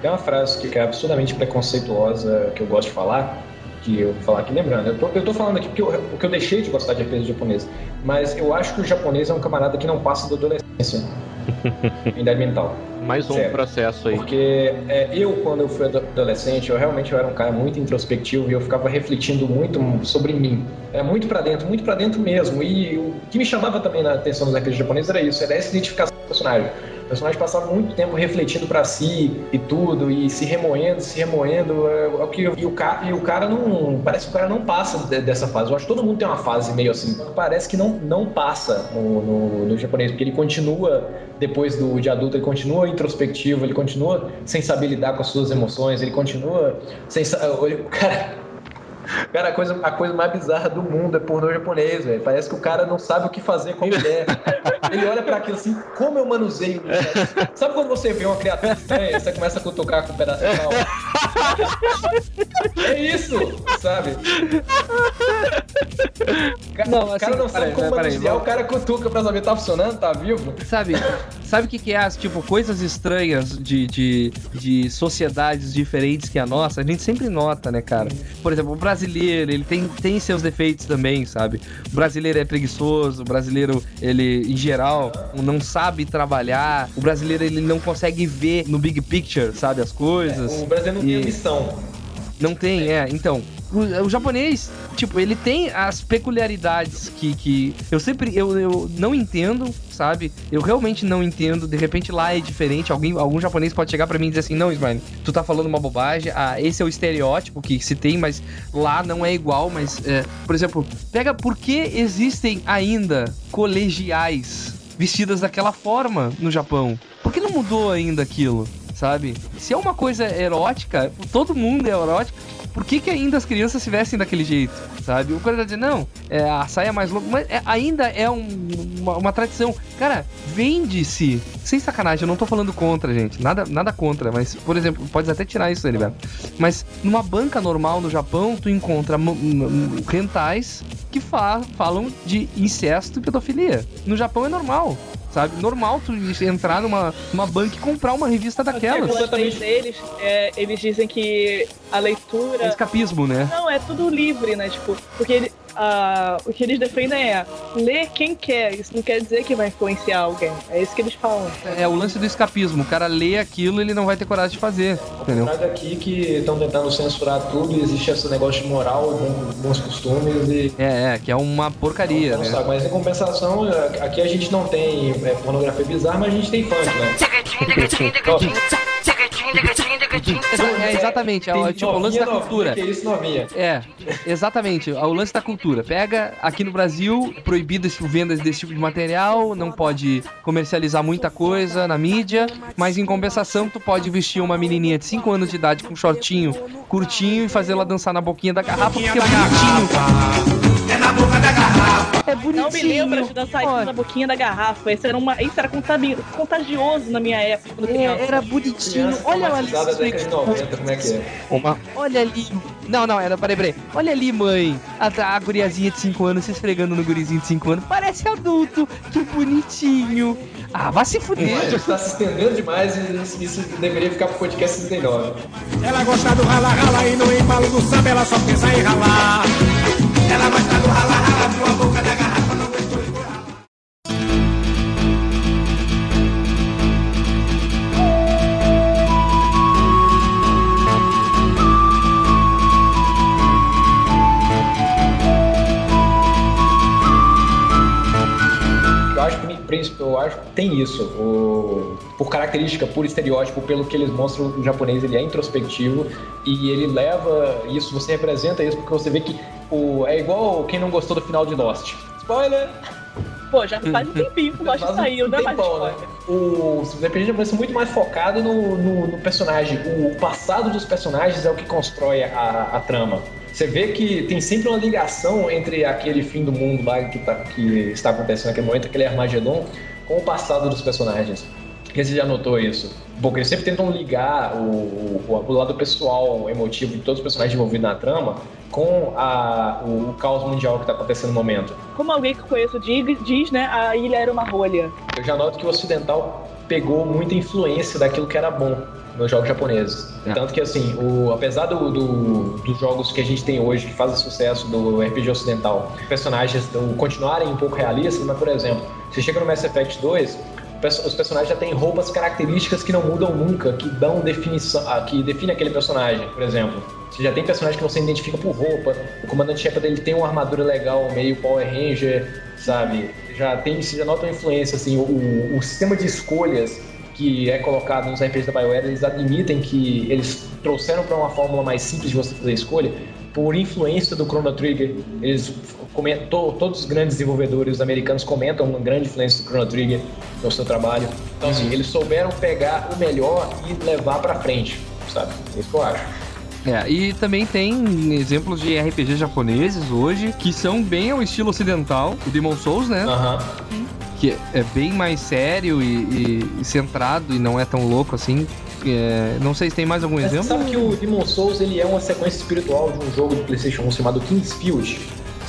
Tem uma frase que é absurdamente preconceituosa que eu gosto de falar, que eu vou falar aqui lembrando. Eu tô, eu tô falando aqui porque eu, porque eu deixei de gostar de RPG japonês, mas eu acho que o japonês é um camarada que não passa da adolescência em idade mental. Mais um Certo. processo aí. Porque é, eu, quando eu fui ado- adolescente, eu realmente eu era um cara muito introspectivo e eu ficava refletindo muito sobre mim. Era muito pra dentro, muito pra dentro mesmo. E o que me chamava também na atenção dos RPGs japoneses era isso, era essa identificação personagem. O personagem passava muito tempo refletindo pra si e tudo, e se remoendo, se remoendo. é, é o que e, o cara, e o cara não. Parece que o cara não passa de- dessa fase. Eu acho que todo mundo tem uma fase meio assim. Parece que não, não passa no, no, no japonês, porque ele continua, depois do, de adulto, ele continua introspectivo, ele continua sem saber lidar com as suas emoções, ele continua sem. o Cara. Cara, a coisa, a coisa mais bizarra do mundo é pornô japonês, velho. Parece que o cara não sabe o que fazer com a mulher. Ele olha pra aquilo assim, como eu manuseio? Sabe quando você vê uma criatura estranha e você começa a cutucar com um pedaço de pau? É isso, sabe? Não, o cara assim, não sabe como manusear, o cara cutuca pra saber tá funcionando, tá vivo. Sabe, sabe o que, que é as tipo coisas estranhas de, de, de sociedades diferentes que a nossa? A gente sempre nota, né, cara? Por exemplo, o brasileiro, ele tem, tem seus defeitos também, sabe? O brasileiro é preguiçoso, o brasileiro, ele, em geral, não sabe trabalhar, o brasileiro, ele não consegue ver no big picture, sabe, as coisas. O brasileiro não E- tem Não tem, é. Então, o, o japonês, tipo, ele tem as peculiaridades que, que eu sempre eu, eu não entendo, sabe? Eu realmente não entendo. De repente lá é diferente. Alguém, algum japonês pode chegar pra mim e dizer assim: "Não, Ismael, tu tá falando uma bobagem. Ah, esse é o estereótipo que se tem, mas lá não é igual, mas é, por exemplo, pega por que existem ainda colegiais vestidas daquela forma no Japão? Por que não mudou ainda aquilo? Sabe? Se é uma coisa erótica, todo mundo é erótico, por que, que ainda as crianças se vestem daquele jeito? Sabe? O cara tá dizendo, não, é, a saia é mais louca, mas é- ainda é um- uma, uma tradição. Cara, vende-se. Sem sacanagem, eu não tô falando contra, gente. Nada, nada contra, mas, por exemplo, pode até tirar isso, Heriberto. Mas numa banca normal no Japão, tu encontra rentais que fa- falam de incesto e pedofilia. No Japão é normal. Sabe? Normal tu entrar numa, numa banca e comprar uma revista daquelas. Deles, é, eles dizem que a leitura. É escapismo, né? Não, é tudo livre, né? Tipo, porque ele- ah, o que eles defendem é ler quem quer. Isso não quer dizer que vai influenciar alguém. É isso que eles falam. É o lance do escapismo. O cara lê aquilo ele não vai ter coragem de fazer. Entendeu? Aqui que estão tentando censurar tudo e existe esse negócio de moral, bom- bons costumes e. É, é, que é uma porcaria, Não né? sabe, mas em compensação, é, aqui a gente não tem é, pornografia bizarra, mas a gente tem funk, né? É, exatamente, é, tipo, o lance da cultura. Que isso, novinha? É, exatamente. O lance da cultura. Pega aqui no Brasil, proibido esse venda desse tipo de material, não pode comercializar muita coisa na mídia, mas em compensação tu pode vestir uma menininha de 5 anos de idade com um shortinho curtinho e fazê-la dançar na boquinha da garrafa porque é bonitinho. É bonitinho. Não me lembra de dançar isso na boquinha da garrafa. Isso era, uma, isso era contabi- contagioso na minha época. Quando é, era bonitinho. Olha lá ali. traumatizada da década de 90, como é que é? Uma, Olha ali. Não, não, era, peraí, peraí. Olha ali, mãe. A, a guriazinha de 5 anos se esfregando no gurizinho de 5 anos. Parece adulto. Que bonitinho. Ah, vai se fuder. A gente está se estendendo demais e isso, deveria ficar pro podcast 39. Ela gosta do rala rala e no embalo do samba ela só pensa em ralar. Ela gosta do rala rala, tua boca da garrafa eu acho, tem isso. O, por característica, por estereótipo, pelo que eles mostram, o japonês ele é introspectivo e ele leva isso, você representa isso porque você vê que o, é igual quem não gostou do final de Lost. Spoiler! Pô, já faz um tempinho que o Lost Faz um saiu, né? Tempão, né? O RPG japoneses são muito mais focado no, no, no personagem. O passado dos personagens é o que constrói a, a trama. Você vê que tem sempre uma ligação entre aquele fim do mundo lá que, tá, que está acontecendo naquele momento, aquele Armagedon, com o passado dos personagens. Porque você já notou isso? Porque eles sempre tentam ligar o, o, o lado pessoal, emotivo de todos os personagens envolvidos na trama com a, o, o caos mundial que está acontecendo no momento. Como alguém que eu conheço diz, diz, né? A ilha era uma rolha. Eu já noto que o ocidental pegou muita influência daquilo que era bom nos jogos japoneses. É. Tanto que, assim, o, apesar do, do- dos jogos que a gente tem hoje, que fazem sucesso do RPG ocidental, personagens do- continuarem um pouco realistas, mas, por exemplo, você chega no Mass Effect 2, o perso- os personagens já têm roupas características que não mudam nunca, que dão definição, ah, que define aquele personagem, por exemplo. Você já tem personagem que você identifica por roupa, o comandante Shepard ele tem uma armadura legal, meio Power Ranger, sabe? Já tem, você já nota uma influência, assim, o, o- sistema de escolhas que é colocado nos RPGs da BioWare, eles admitem que eles trouxeram para uma fórmula mais simples de você fazer escolha por influência do Chrono Trigger. Eles comentou, todos os grandes desenvolvedores americanos comentam uma grande influência do Chrono Trigger no seu trabalho. Então, assim, eles souberam pegar o melhor e levar para frente, sabe? É isso que eu acho. É, e também tem exemplos de RPG japoneses hoje que são bem ao estilo ocidental, o Demon Souls, né? Aham. Que é bem mais sério e, e- e centrado e não é tão louco assim. É, não sei se tem mais algum Mas você exemplo. sabe que o Demon Souls ele é uma sequência espiritual de um jogo de PlayStation 1 chamado Kingsfield.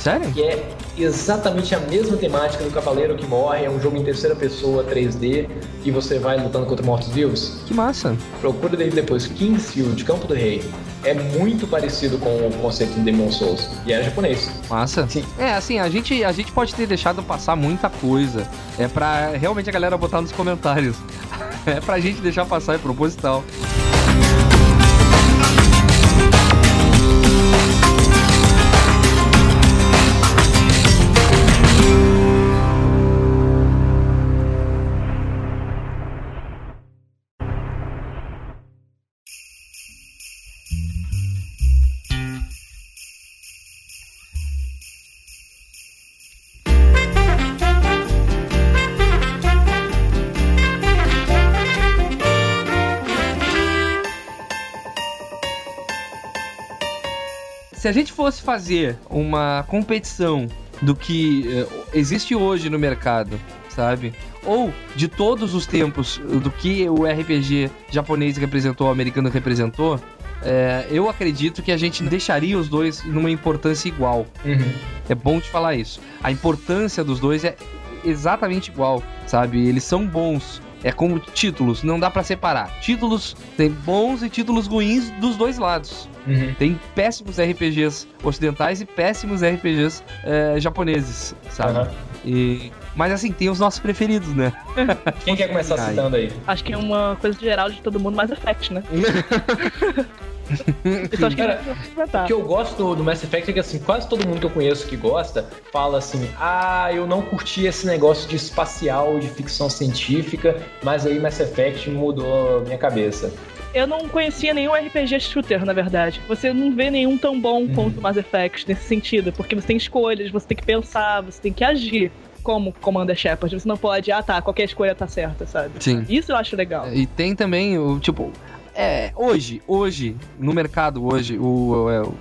Sério? que é exatamente a mesma temática do Cavaleiro que Morre, é um jogo em terceira pessoa 3D e você vai lutando contra mortos-vivos. Que massa. Procura daí depois, Kingsfield, Campo do Rei. É muito parecido com o conceito do Demon Souls e é japonês. Massa. Sim. É, assim, a gente, a gente pode ter deixado passar muita coisa. É pra realmente a galera botar nos comentários. É pra gente deixar passar, é proposital. A gente fosse fazer uma competição do que eh, existe hoje no mercado, sabe? Ou de todos os tempos do que o RPG japonês representou, o americano representou, eh, eu acredito que a gente deixaria os dois numa importância igual. É bom te falar isso. A importância dos dois é exatamente igual, sabe? Eles são bons. É como títulos, não dá pra separar. Títulos tem bons e títulos ruins dos dois lados. Tem péssimos RPGs ocidentais e péssimos RPGs eh, japoneses, sabe? Aham. E... Mas assim, tem os nossos preferidos, né? Quem quer começar Ai. citando aí? Acho que é uma coisa geral de todo mundo, Mass Effect, né? Isso acho que Cara. O que eu gosto do, Mass Effect é que assim, quase todo mundo que eu conheço que gosta fala assim: ah, eu não curti esse negócio de espacial, de ficção científica, mas aí Mass Effect mudou a minha cabeça. Eu não conhecia nenhum RPG shooter, na verdade. Você não vê nenhum tão bom Uhum. quanto Mass Effect nesse sentido, porque você tem escolhas, você tem que pensar, você tem que agir como Commander Shepard. Você não pode, ah tá, qualquer escolha tá certa, sabe? Sim. Isso eu acho legal. E tem também o tipo. É, hoje, hoje, no mercado, hoje, o, é, o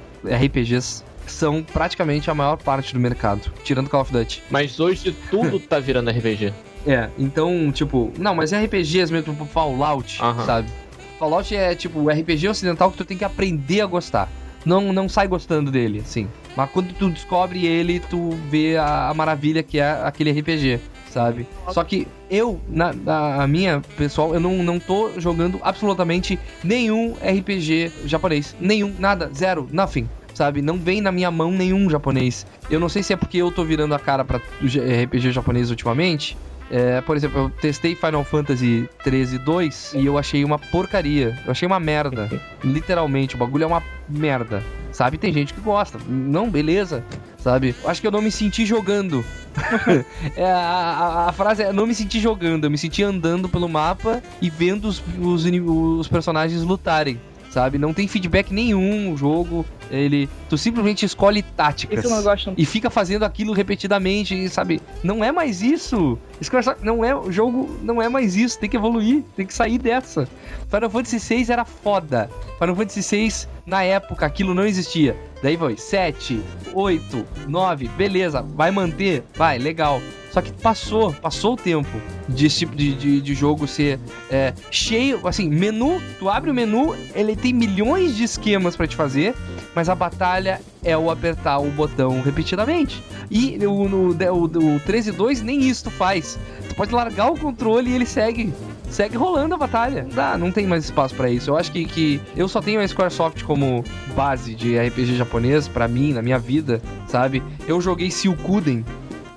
RPGs são praticamente a maior parte do mercado, tirando Call of Duty. Mas hoje tudo tá virando RPG. É, então, tipo, não, mas RPGs mesmo, tipo Fallout, Aham. sabe? Fallout é tipo o RPG ocidental que tu tem que aprender a gostar. Não, não sai gostando dele, assim. Mas quando tu descobre ele, tu vê a, a maravilha que é aquele RPG, sabe? Só que eu, na, na a minha, pessoal, eu não, não tô jogando absolutamente nenhum RPG japonês. Nenhum, nada, zero, nothing. Sabe? Não vem na minha mão nenhum japonês. Eu não sei se é porque eu tô virando a cara pra RPG japonês ultimamente. É, por exemplo, eu testei Final Fantasy 13 2 e eu achei uma porcaria. Eu achei uma merda. Literalmente, o bagulho é uma merda. Sabe? Tem gente que gosta. Não, beleza. Sabe? Acho que eu não me senti jogando É, a, a- a frase é: não me senti jogando, eu me senti andando pelo mapa e vendo os, os, os personagens lutarem. Sabe? Não tem feedback nenhum o jogo. Ele. Tu simplesmente escolhe táticas. E fica fazendo aquilo repetidamente, e, sabe? Não é mais isso. Não é o jogo, não é mais isso. Tem que evoluir, tem que sair dessa. Final Fantasy VI era foda. Final Fantasy VI na época aquilo não existia. Daí foi 7, 8, 9, beleza, vai manter, vai, legal. Só que passou, passou o tempo de esse tipo de, de, de jogo ser é, cheio, assim, menu, tu abre o menu, ele tem milhões de esquemas pra te fazer, mas a batalha é o apertar o botão repetidamente. E o, no, o, o 13.2 nem isso tu faz. Tu pode largar o controle e ele segue. Segue rolando a batalha. Não dá, não tem mais espaço pra isso. Eu acho que, que eu só tenho a Squaresoft como base de RPG japonês pra mim, na minha vida, sabe? Eu joguei Silkuden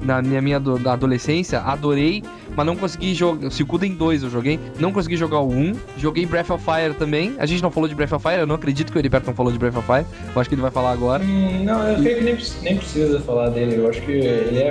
na minha, minha da adolescência, adorei, mas não consegui jogar. Silkuden 2 eu joguei, não consegui jogar o 1. Joguei Breath of Fire também. A gente não falou de Breath of Fire, eu não acredito que o Heriberto não falou de Breath of Fire. Eu acho que ele vai falar agora. Hum, não, eu creio que nem, nem precisa falar dele. Eu acho que ele é,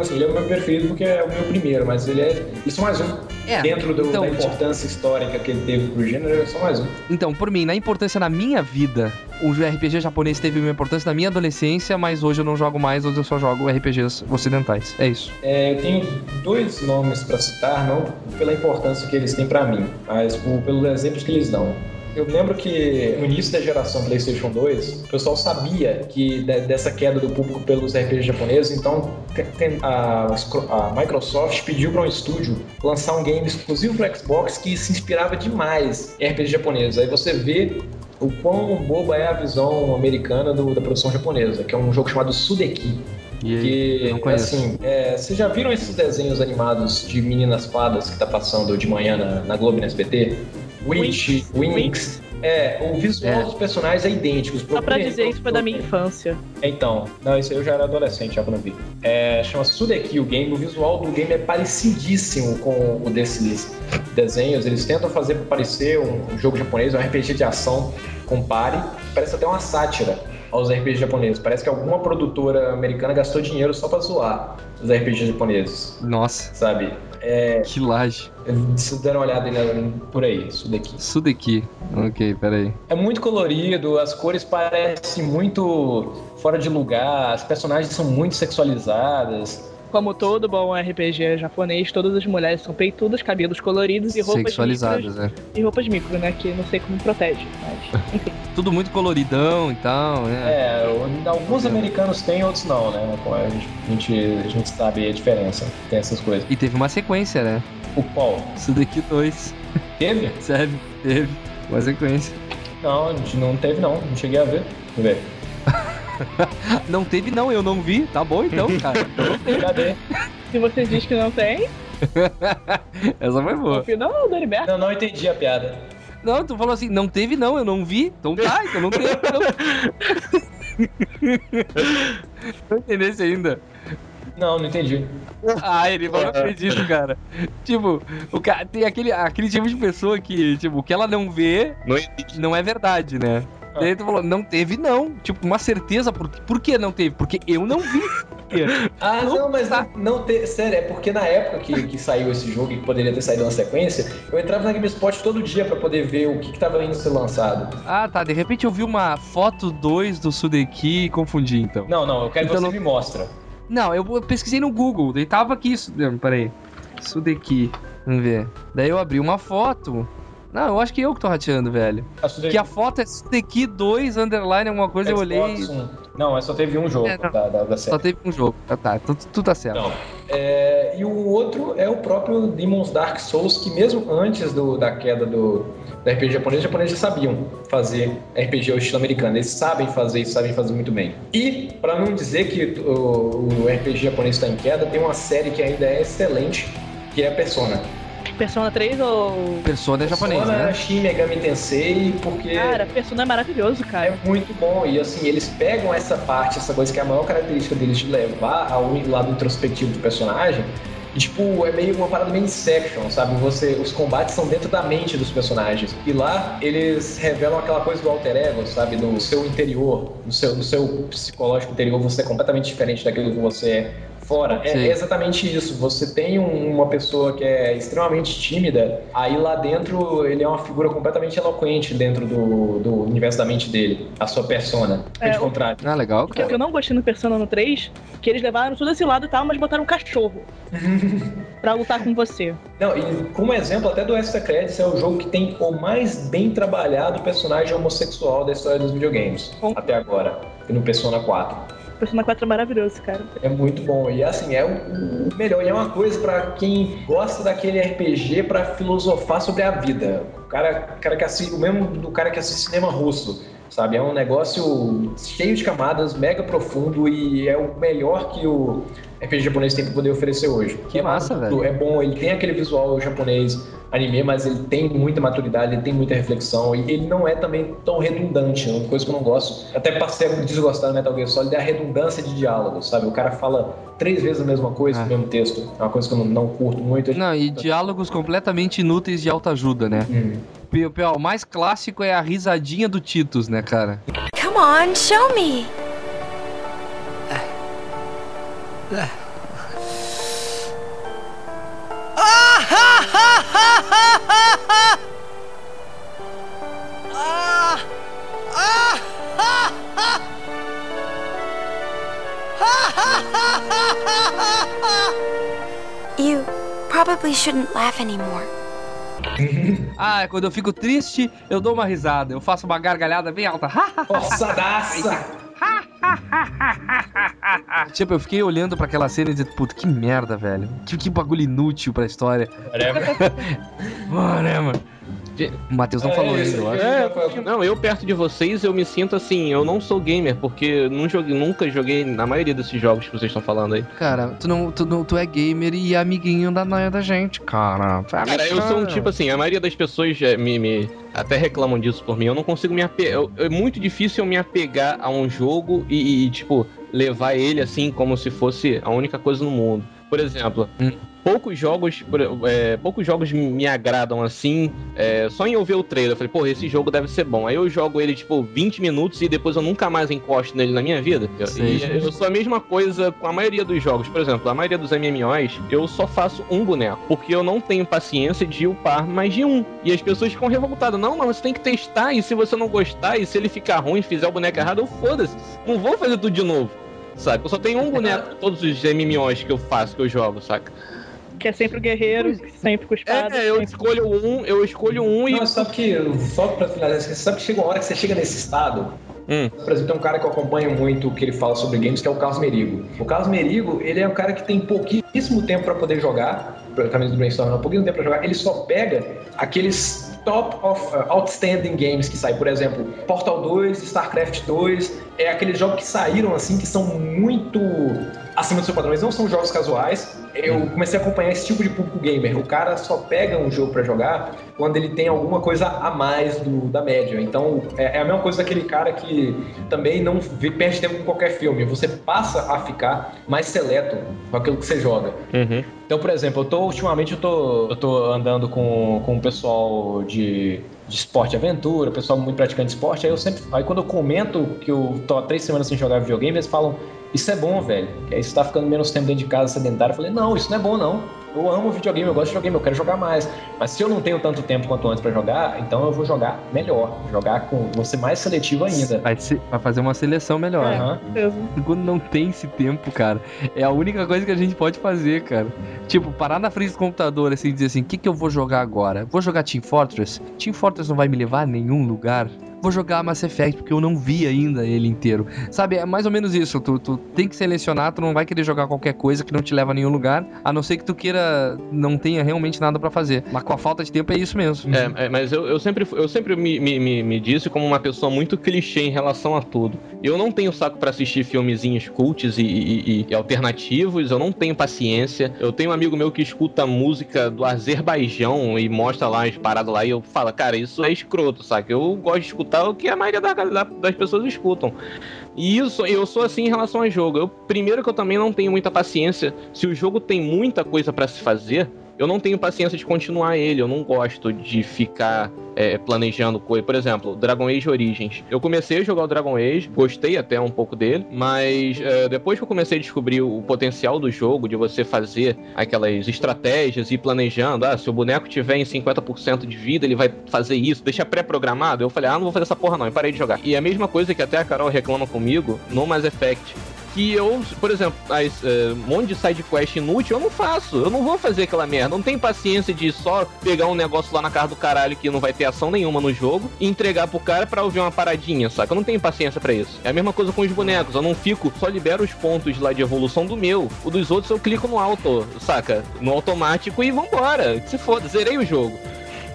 assim, ele é o meu preferido porque é o meu primeiro, mas ele é. Isso é mais um. É, Dentro do- então, da importância histórica que ele teve pro gênero, é só mais um. Então, por mim, na importância na minha vida, o RPG japonês teve uma importância na minha adolescência, mas hoje eu não jogo mais, hoje eu só jogo RPGs ocidentais. É isso. É, eu tenho dois nomes pra citar, não pela importância que eles têm pra mim, mas por, pelos exemplos que eles dão. Eu lembro que no início da geração PlayStation 2, o pessoal sabia que de- dessa queda do público pelos RPGs japoneses, então a, a Microsoft pediu para um estúdio lançar um game exclusivo para Xbox que se inspirava demais em RPG japoneses. Aí você vê o quão boba é a visão americana do- da produção japonesa, que é um jogo chamado Sudeki. E Que, assim, é, vocês já viram esses desenhos animados de meninas fadas que tá passando de manhã na, na Globo e na SBT? Witch, Winx. É, o visual É. dos personagens é idêntico. Só pra dizer, isso foi da minha infância. Então, não, isso aí eu já era adolescente já quando eu vi. É, chama Sudeki o game, o visual do game é parecidíssimo com o desses desenhos. Eles tentam fazer parecer um, um jogo japonês, um RPG de ação com pare. Parece até uma sátira aos RPGs japoneses. Parece que alguma produtora americana gastou dinheiro só pra zoar os RPGs japoneses, Nossa, sabe? É, que laje. se deram uma olhada na- por aí, Sudeki. Sudeki. Ok, peraí. É muito colorido, as cores parecem muito fora de lugar, as personagens são muito sexualizadas. Como todo bom RPG japonês, todas as mulheres são peitudas, cabelos coloridos e roupas Sexualizadas, micros. né? E roupas micro, né? Que não sei como protege, mas enfim. Tudo muito coloridão e tal, né? É, alguns americanos têm, outros não, né? A gente, a gente, sabe a diferença, tem essas coisas. E teve uma sequência, né? O qual? Sudeki 2. Teve? Sério, teve. Uma sequência. Não, a gente não teve não, não cheguei a ver. Deixa eu ver. Não teve, não, eu não vi. Tá bom então, cara. Cadê? Se você diz que não tem, Essa foi boa. confio não, do Heriberto. Não, não entendi a piada. Não, tu falou assim, não teve não, eu não vi. Então tá, então não teve não. não entendesse ainda. Não, não entendi. Ah, ele não acredito, cara. Tipo, o cara tem aquele, aquele tipo de pessoa que, tipo, o que ela não vê Não não é verdade, né? Daí tu falou, não teve não. Tipo, uma certeza, por, por que não teve? Porque eu não vi. Ah, Não, não, mas tá. não, não te, sério, é porque na época que, que saiu esse jogo e que poderia ter saído na sequência, eu entrava na GameSpot todo dia pra poder ver o que, que tava indo ser lançado. Ah, tá. De repente eu vi uma foto 2 do Sudeki e confundi, então. Não, não, eu quero que Então você não- me mostra. Não, eu pesquisei no Google, daí tava aqui isso. Peraí. Sudeki. Vamos ver. Daí eu abri uma foto. Não, eu acho que eu que tô rateando, velho. A Sudeki- Que a foto é Sudeki 2 underline alguma coisa, eu olhei. Xbox One. Não, é só teve um jogo É, da, da, da Só série. teve um jogo. Ah, tá. Tu, tu tá certo. Não. É, e o outro é o próprio Demon's Dark Souls, que mesmo antes do- da queda do, RPG japonês, os japoneses já sabiam fazer RPG ao estilo americano. Eles sabem fazer e sabem fazer muito bem. E, pra não dizer que o, o RPG japonês está em queda, tem uma série que ainda é excelente, que é a Persona. Persona 3 ou. Persona é japonês, Persona, né? Shin Megami Tensei, porque... Cara, Persona é maravilhoso, É cara. muito bom, e assim, eles pegam essa parte, essa coisa que é a maior característica deles de levar ao lado introspectivo do personagem, e, tipo, é meio uma parada meio Inception, sabe? Você, os combates são dentro da mente dos personagens. E lá eles revelam aquela coisa do alter ego, sabe? Do seu interior, do seu, do seu psicológico interior, você é completamente diferente daquilo que você é Fora. É, é exatamente isso. Você tem um- uma pessoa que é extremamente tímida, aí lá dentro ele é uma figura completamente eloquente dentro do, do universo da mente dele, a sua persona. É, de contrário. Ah, legal, que, o que cara. eu não gostei no Persona no 3, que eles levaram todo esse lado e tal, mas botaram um cachorro pra lutar com você. Não, e como exemplo até do Extra Credits, é o jogo que tem o mais bem trabalhado personagem homossexual da história dos videogames, Bom. até agora, no Persona 4. Persona 4 é maravilhoso, cara. É muito bom. E assim, é o melhor. E é uma coisa pra quem gosta daquele RPG pra filosofar sobre a vida. O cara, cara que assiste, o mesmo do cara que assiste cinema russo. Sabe? É um negócio cheio de camadas, mega profundo e é o melhor que o RPG japonês tem pra poder oferecer hoje. Que é massa, velho. É bom, ele tem aquele visual japonês anime, mas ele tem muita maturidade, ele tem muita reflexão e ele não é também tão redundante, é uma coisa que eu não gosto. Até passei a desgostar do Metal Gear Solid é a redundância de diálogos, sabe? O cara fala três vezes a mesma coisa Ah. no mesmo texto. É uma coisa que eu não, não curto muito. Não, e diálogos completamente inúteis de autoajuda, né? Hum. O mais clássico é a risadinha do Titus, né, cara? Come on, show me. You probably shouldn't laugh anymore. Ah, quando eu fico triste, eu dou uma risada. Eu faço uma gargalhada bem alta. Forçadaça! tipo, eu fiquei olhando pra aquela cena e dizendo, puta, que merda, velho. Que, que bagulho inútil pra história. Mano, mano. O Matheus não É falou isso, ainda, eu acho. É, não, eu perto de vocês, eu me sinto assim, eu não sou gamer, porque não joguei, nunca joguei na maioria desses jogos que vocês estão falando aí. Cara, tu, não, tu, não, tu é gamer e amiguinho da noia da gente, cara. É Cara, eu sou um tipo assim, a maioria das pessoas é, me, me- até reclamam disso por mim. Eu não consigo me apegar. É muito difícil eu me apegar a um jogo e, e, tipo, levar ele assim como se fosse a única coisa no mundo. Por exemplo, Hum. Poucos jogos. é, poucos jogos me agradam assim. é, só em eu ver o trailer, eu falei, pô, esse jogo deve ser bom. Aí eu jogo ele, tipo, 20 minutos e depois eu nunca mais encosto nele na minha vida. Eu- Sei. E eu sou a mesma coisa com a maioria dos jogos. Por exemplo, a maioria dos MMOs, eu só faço um boneco. Porque eu não tenho paciência de upar mais de um. E as pessoas ficam revoltadas. Não, mas você tem que testar. E se você não gostar, e se ele ficar ruim e fizer o boneco errado, eu foda-se. Não vou fazer tudo de novo. Sabe? Eu só tenho um boneco em todos os MMOs que eu faço, que eu jogo, saca? Que é sempre o guerreiro, sempre com espada. É, eu sempre- escolho um, eu escolho um e. Não, sabe que, só pra finalizar, você sabe que chega uma hora que você chega nesse estado. Hum. Por exemplo, tem um cara que eu acompanho muito que ele fala sobre games, que é o Carlos Merigo. O Carlos Merigo, ele é um cara que tem pouquíssimo tempo pra poder jogar, pra camisa do brainstorm, não, pouquíssimo tempo pra jogar, ele só pega aqueles top of uh, outstanding games que saem, por exemplo, Portal 2, StarCraft 2, é aqueles jogos que saíram assim, que são muito acima do seu padrão, eles não são jogos casuais. Eu comecei a acompanhar esse tipo de público gamer. O cara só pega um jogo pra jogar quando ele tem alguma coisa a mais do, da média. Então é, é a mesma coisa daquele cara que também não perde tempo com qualquer filme. Você passa a ficar mais seleto com aquilo que você joga. Uhum. Então, por exemplo, eu tô ultimamente eu tô, eu tô andando com, com o pessoal de, de esporte e aventura, pessoal muito praticante de esporte, aí eu sempre. Aí quando eu comento que eu tô há três semanas sem jogar videogame, eles falam, isso é bom, velho. Que aí você tá ficando menos tempo dentro de casa sedentário. Eu falei, não, isso não é bom, não. Eu amo videogame, eu gosto de videogame, eu quero jogar mais. Mas se eu não tenho tanto tempo quanto antes pra jogar, então eu vou jogar melhor. Jogar com. Vou ser mais seletivo ainda. Vai, se- vai fazer uma seleção melhor. É. Aham. Mesmo. Quando não tem esse tempo, cara, é a única coisa que a gente pode fazer, cara. Tipo, parar na frente do computador assim e dizer assim: o que, que eu vou jogar agora? Vou jogar Team Fortress? Team Fortress não vai me levar a nenhum lugar? Vou jogar Mass Effect porque eu não vi ainda ele inteiro. Sabe, é mais ou menos isso. Tu, tu tem que selecionar, tu não vai querer jogar qualquer coisa que não te leva a nenhum lugar, a não ser que tu queira, não tenha realmente nada pra fazer. Mas com a falta de tempo é isso mesmo. É, é, mas eu, eu sempre, eu sempre me, me, me, me disse como uma pessoa muito clichê em relação a tudo. Eu não tenho saco pra assistir filmezinhos cults e- e- e alternativos, eu não tenho paciência. Eu tenho um amigo meu que escuta música do Azerbaijão e mostra lá as paradas lá e eu falo, cara, isso é escroto, saca? Eu gosto de escutar o que a maioria da- da- das pessoas escutam. E isso, eu sou assim em relação ao jogo. Eu, primeiro que eu também não tenho muita paciência. Se o jogo tem muita coisa pra se fazer, eu não tenho paciência de continuar ele, eu não gosto de ficar é, planejando coisa. Por exemplo, Dragon Age Origins. Eu comecei a jogar o Dragon Age, gostei até um pouco dele, mas é, depois que eu comecei a descobrir o potencial do jogo, de você fazer aquelas estratégias e planejando, ah, se o boneco tiver em 50% de vida, ele vai fazer isso, deixa pré-programado, eu falei, ah, não vou fazer essa porra não, e parei de jogar. E a mesma coisa que até a Carol reclama comigo no Mass Effect que eu, por exemplo, as, uh, um monte de side quest inútil, eu não faço. Eu não vou fazer aquela merda. Não tenho paciência de só pegar um negócio lá na casa do caralho que não vai ter ação nenhuma no jogo e entregar pro cara para ouvir uma paradinha, saca? Eu não tenho paciência para isso. É a mesma coisa com os bonecos. Eu não fico, só libero os pontos lá de evolução do meu. O dos outros eu clico no auto, saca? No automático e vambora. Se foda, zerei o jogo.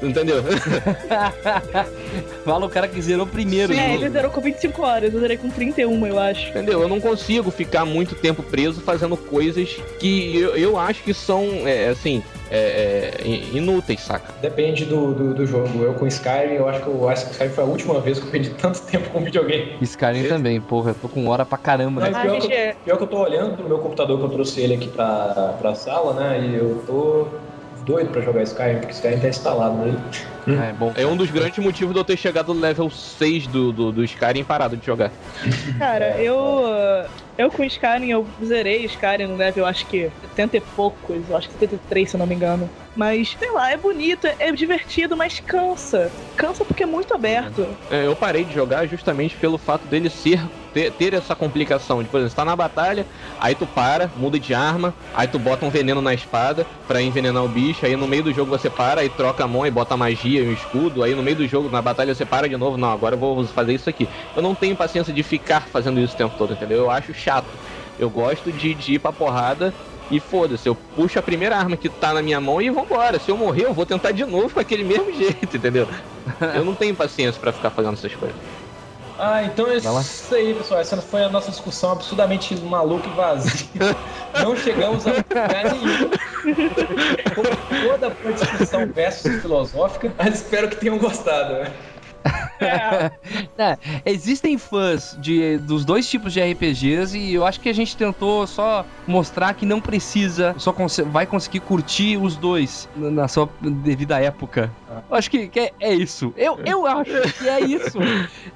Entendeu? Fala o cara que zerou primeiro. Sim, é, ele zerou com 25 horas, eu zerei com 31, eu acho. Entendeu? Eu não consigo ficar muito tempo preso fazendo coisas que eu, eu acho que são, é, assim, é, é, inúteis, saca? Depende do, do, do, jogo. Eu com Skyrim, eu acho que o Skyrim foi a última vez que eu perdi tanto tempo com videogame. Skyrim Esse... também, porra, eu tô com hora pra caramba. Né? pior, que, é- pior que eu tô olhando pro meu computador que eu trouxe ele aqui pra, pra sala, né? E eu tô doido pra jogar Skyrim, porque Skyrim tá instalado nele. É, bom. É um dos grandes motivos de eu ter chegado no level 6 do, do, do Skyrim parado de jogar. Cara, eu. Eu com Skyrim, eu zerei Skyrim no level, acho que 70 e poucos, acho que 73, se eu não me engano. Mas, sei lá, é bonito, é divertido, mas cansa. Cansa porque é muito aberto. É, eu parei de jogar justamente pelo fato dele ser ter, ter, essa complicação de, por exemplo, você tá na batalha, aí tu para, muda de arma, aí tu bota um veneno na espada para envenenar o bicho, aí no meio do jogo você para e troca a mão e bota magia um escudo, aí no meio do jogo, na batalha você para de novo, não, agora eu vou fazer isso aqui. Eu não tenho paciência de ficar fazendo isso o tempo todo, entendeu? Eu acho chato. Eu gosto de, de ir pra porrada e foda-se, eu puxo a primeira arma que tá na minha mão e vambora. Se eu morrer, eu vou tentar de novo com aquele mesmo jeito, entendeu? Eu não tenho paciência para ficar fazendo essas coisas. Ah, então é isso aí, pessoal. Essa foi a nossa discussão absurdamente maluca e vazia. Não chegamos a lugar nenhum. Com toda a discussão versus filosófica, mas espero que tenham gostado. Né? é, existem fãs de, dos dois tipos de RPGs e eu acho que a gente tentou só mostrar que não precisa, só cons vai conseguir curtir os dois na sua devida época. Eu acho que, que é, é, isso. Eu, eu acho que é isso.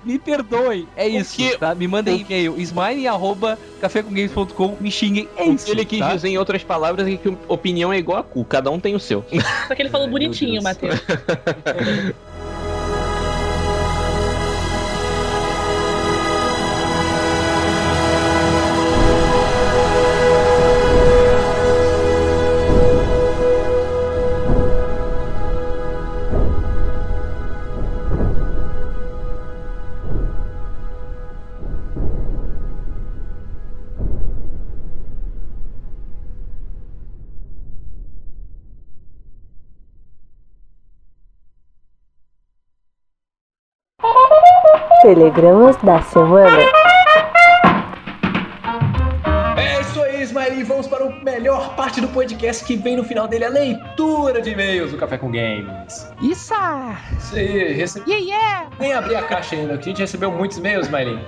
Me perdoem, é isso, que, tá? Me mandem e-mail, smile.cafécomgames.com, me xinguem, é isso. Ele quis tá? dizer em outras palavras é que opinião é igual a cu, cada um tem o seu. Só que ele falou Ai, bonitinho, Matheus. Telegramas da semana. É isso aí, Ismael. Vamos para a melhor parte do podcast que vem no final dele, a leitura de e-mails do Café com Games. Isso! Isso aí, recebi... Yeah, yeah! Nem abri a caixa ainda, a gente recebeu muitos e-mails, Ismael.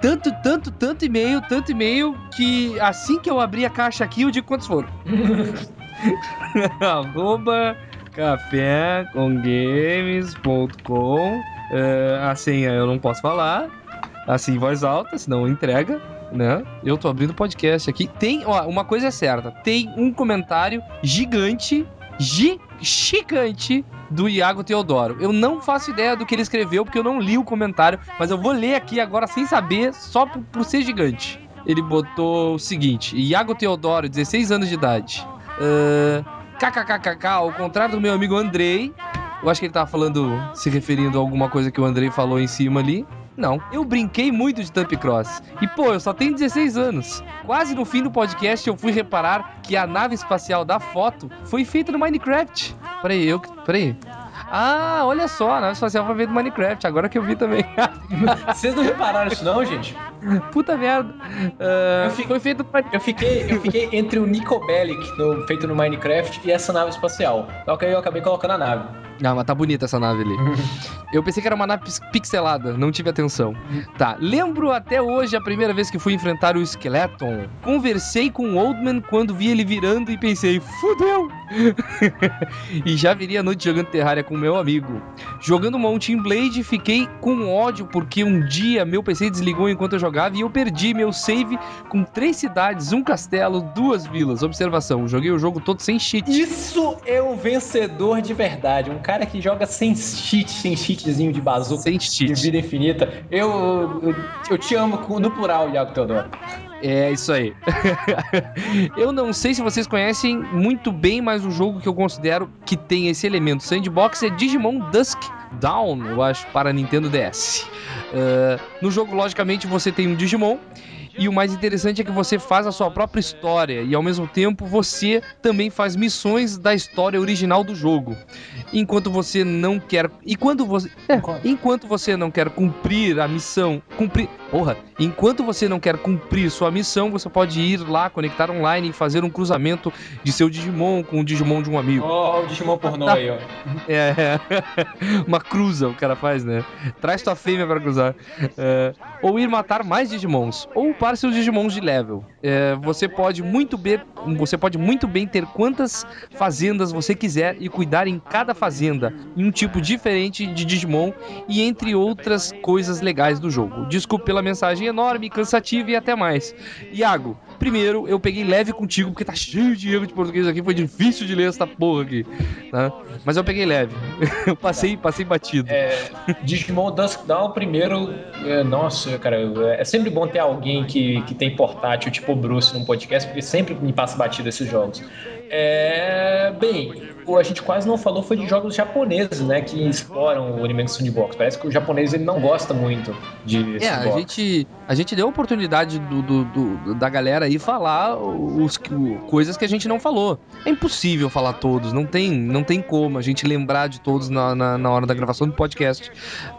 Tanto, tanto, tanto e-mail, tanto e-mail, que assim que eu abri a caixa aqui, eu digo quantos foram. Arroba cafécomgames.com Uh, a senha eu não posso falar, assim em voz alta, senão entrega, né? Eu tô abrindo podcast aqui. Tem, ó, uma coisa é certa, tem um comentário gigante, gigante do Iago Teodoro. Eu não faço ideia do que ele escreveu, porque eu não li o comentário, mas eu vou ler aqui agora sem saber, só por, por ser gigante. Ele botou o seguinte: Iago Teodoro, 16 anos de idade. Uh, KKKKK, ao contrário do meu amigo Andrei, eu acho que ele tava falando, se referindo a alguma coisa que o Andrei falou em cima ali. Não, eu brinquei muito de Thump Cross. E pô, eu só tenho 16 anos. Quase no fim do podcast eu fui reparar que a nave espacial da foto foi feita no Minecraft. Peraí, eu. Peraí. Ah, olha só, a nave espacial foi feita no Minecraft, agora que eu vi também. Vocês não repararam isso não, gente? Puta merda. Uh, foi feito pra... eu, fiquei, eu fiquei entre o Nico Bellic, no, feito no Minecraft, e essa nave espacial. Só que aí eu acabei colocando a nave. Ah, mas tá bonita essa nave ali. eu pensei que era uma nave pixelada, não tive atenção. Tá, lembro até hoje a primeira vez que fui enfrentar o Skeleton. Conversei com o Oldman quando vi ele virando e pensei, fudeu! e já viria a noite jogando Terraria com meu amigo. Jogando Mountain Blade, fiquei com ódio porque um dia meu PC desligou enquanto eu jogava e eu perdi meu save com três cidades, um castelo, duas vilas. Observação, joguei o jogo todo sem cheat. Isso é um vencedor de verdade, um cara que joga sem cheat, sem cheatzinho de bazuca, sem cheat. de vida infinita. Eu, eu, eu te amo no plural, Iago Teodoro. É isso aí. eu não sei se vocês conhecem muito bem, mas o jogo que eu considero que tem esse elemento sandbox é Digimon Dusk Down, eu acho, para Nintendo DS. Uh, no jogo, logicamente, você tem um Digimon e o mais interessante é que você faz a sua própria história e ao mesmo tempo você também faz missões da história original do jogo. Enquanto você não quer e quando você é, enquanto você não quer cumprir a missão, cumprir, porra, enquanto você não quer cumprir sua missão, você pode ir lá conectar online e fazer um cruzamento de seu Digimon com o Digimon de um amigo. Oh, o Digimon pornô aí, ó. É, é. uma cruza o cara faz, né? Traz tua fêmea para cruzar. É, ou ir matar mais Digimons, ou upar seus Digimons de level. É, você pode muito bem, você pode muito bem ter quantas fazendas você quiser e cuidar em cada fazenda em um tipo diferente de Digimon e entre outras coisas legais do jogo. Desculpe pela mensagem enorme, cansativa e até mais. Iago, primeiro eu peguei leve contigo porque tá cheio de erro de português aqui, foi difícil de ler essa porra aqui, tá? Mas eu peguei leve. eu passei, passei batido. É, Digimon Dusk Dawn primeiro, é, nossa, cara, é sempre bom ter alguém que, que tem portátil tipo Bruce num podcast, porque sempre me passa batido esses jogos. É, bem, o a gente quase não falou foi de jogos japoneses, né, que exploram o de Sandbox. Parece que o japonês ele não gosta muito de É, a gente, a gente deu a oportunidade do, do, do, da galera aí falar os, coisas que a gente não falou. É impossível falar todos, não tem, não tem como a gente lembrar de todos na, na, na hora da gravação do podcast.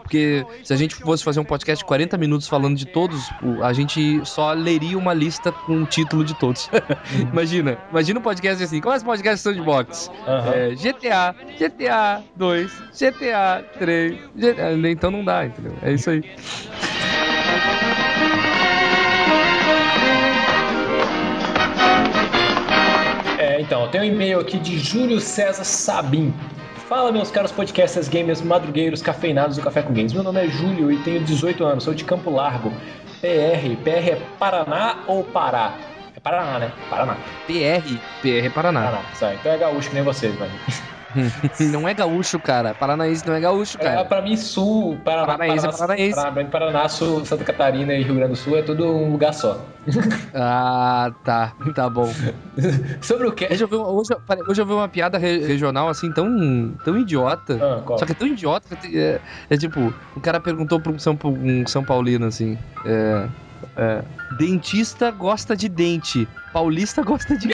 Porque se a gente fosse fazer um podcast de 40 minutos falando de todos, a gente só leria uma lista com o título de todos. imagina, imagina um podcast assim, como é esse podcast Sandbox? Aham. É, GTA, GTA 2, GTA 3, GTA... então não dá, entendeu? É isso aí. É, então, tem um e-mail aqui de Júlio César Sabim. Fala, meus caros podcasters, gamers, madrugueiros, cafeinados do Café com Games. Meu nome é Júlio e tenho 18 anos, sou de Campo Largo, PR. PR é Paraná ou Pará? É Paraná, né? Paraná. PR, PR é Paraná. Paraná, sabe? Então é gaúcho que nem vocês, mano. não é gaúcho, cara. Paranaense não é gaúcho, cara. É, pra mim, Sul, Paraná, Paranaense é paranaense. Paraná, Paraná, Sul, Santa Catarina e Rio Grande do Sul é tudo um lugar só. ah, tá. Tá bom. Sobre o que? Hoje eu vi, hoje, hoje eu vi uma piada re regional assim tão, tão idiota. Ah, só que é tão idiota que é, é tipo, o cara perguntou pra um São, um São Paulino assim. É, é, dentista gosta de dente, paulista gosta de.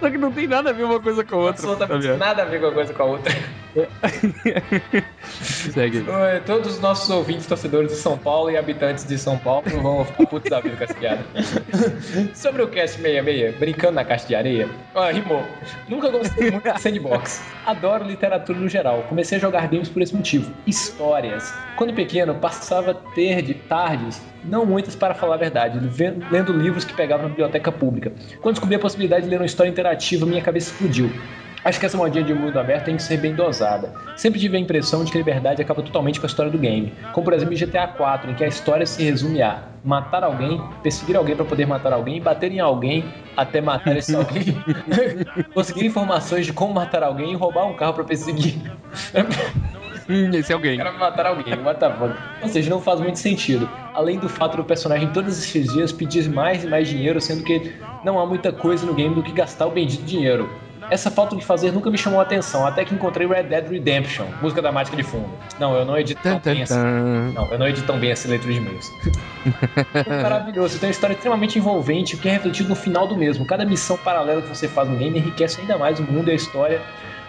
Só que não tem nada a ver uma coisa com a outra. Absolutamente tá nada a ver uma coisa com a outra. Segue. Todos os nossos ouvintes, torcedores de São Paulo e habitantes de São Paulo vão ficar putos da vida com essa piada. Sobre o Cast 66, brincando na caixa de areia. Ó, rimou. Nunca gostei muito de sandbox. Adoro literatura no geral. Comecei a jogar games por esse motivo. Histórias. Quando pequeno, passava ter de tardes, não muitas para falar a verdade, lendo livros que pegava na biblioteca pública. Quando descobri a possibilidade de ler uma história interativa, minha cabeça explodiu. Acho que essa modinha de mundo aberto tem que ser bem dosada. Sempre tive a impressão de que a liberdade acaba totalmente com a história do game. Como por exemplo em GTA 4, em que a história se resume a matar alguém, perseguir alguém para poder matar alguém, bater em alguém até matar esse alguém, conseguir informações de como matar alguém e roubar um carro para perseguir. Hum, esse é alguém. Quero matar alguém, what the fuck. Ou seja, não faz muito sentido. Além do fato do personagem todos esses dias pedir mais e mais dinheiro, sendo que não há muita coisa no game do que gastar o bendito dinheiro. Essa falta de fazer nunca me chamou a atenção, até que encontrei Red Dead Redemption, música dramática de fundo. Não, eu não edito tão bem assim. Não, eu não edito tão bem essa leitura de e-mails. é maravilhoso, tem uma história extremamente envolvente, que é refletido no final do mesmo. Cada missão paralela que você faz no game enriquece ainda mais o mundo e a história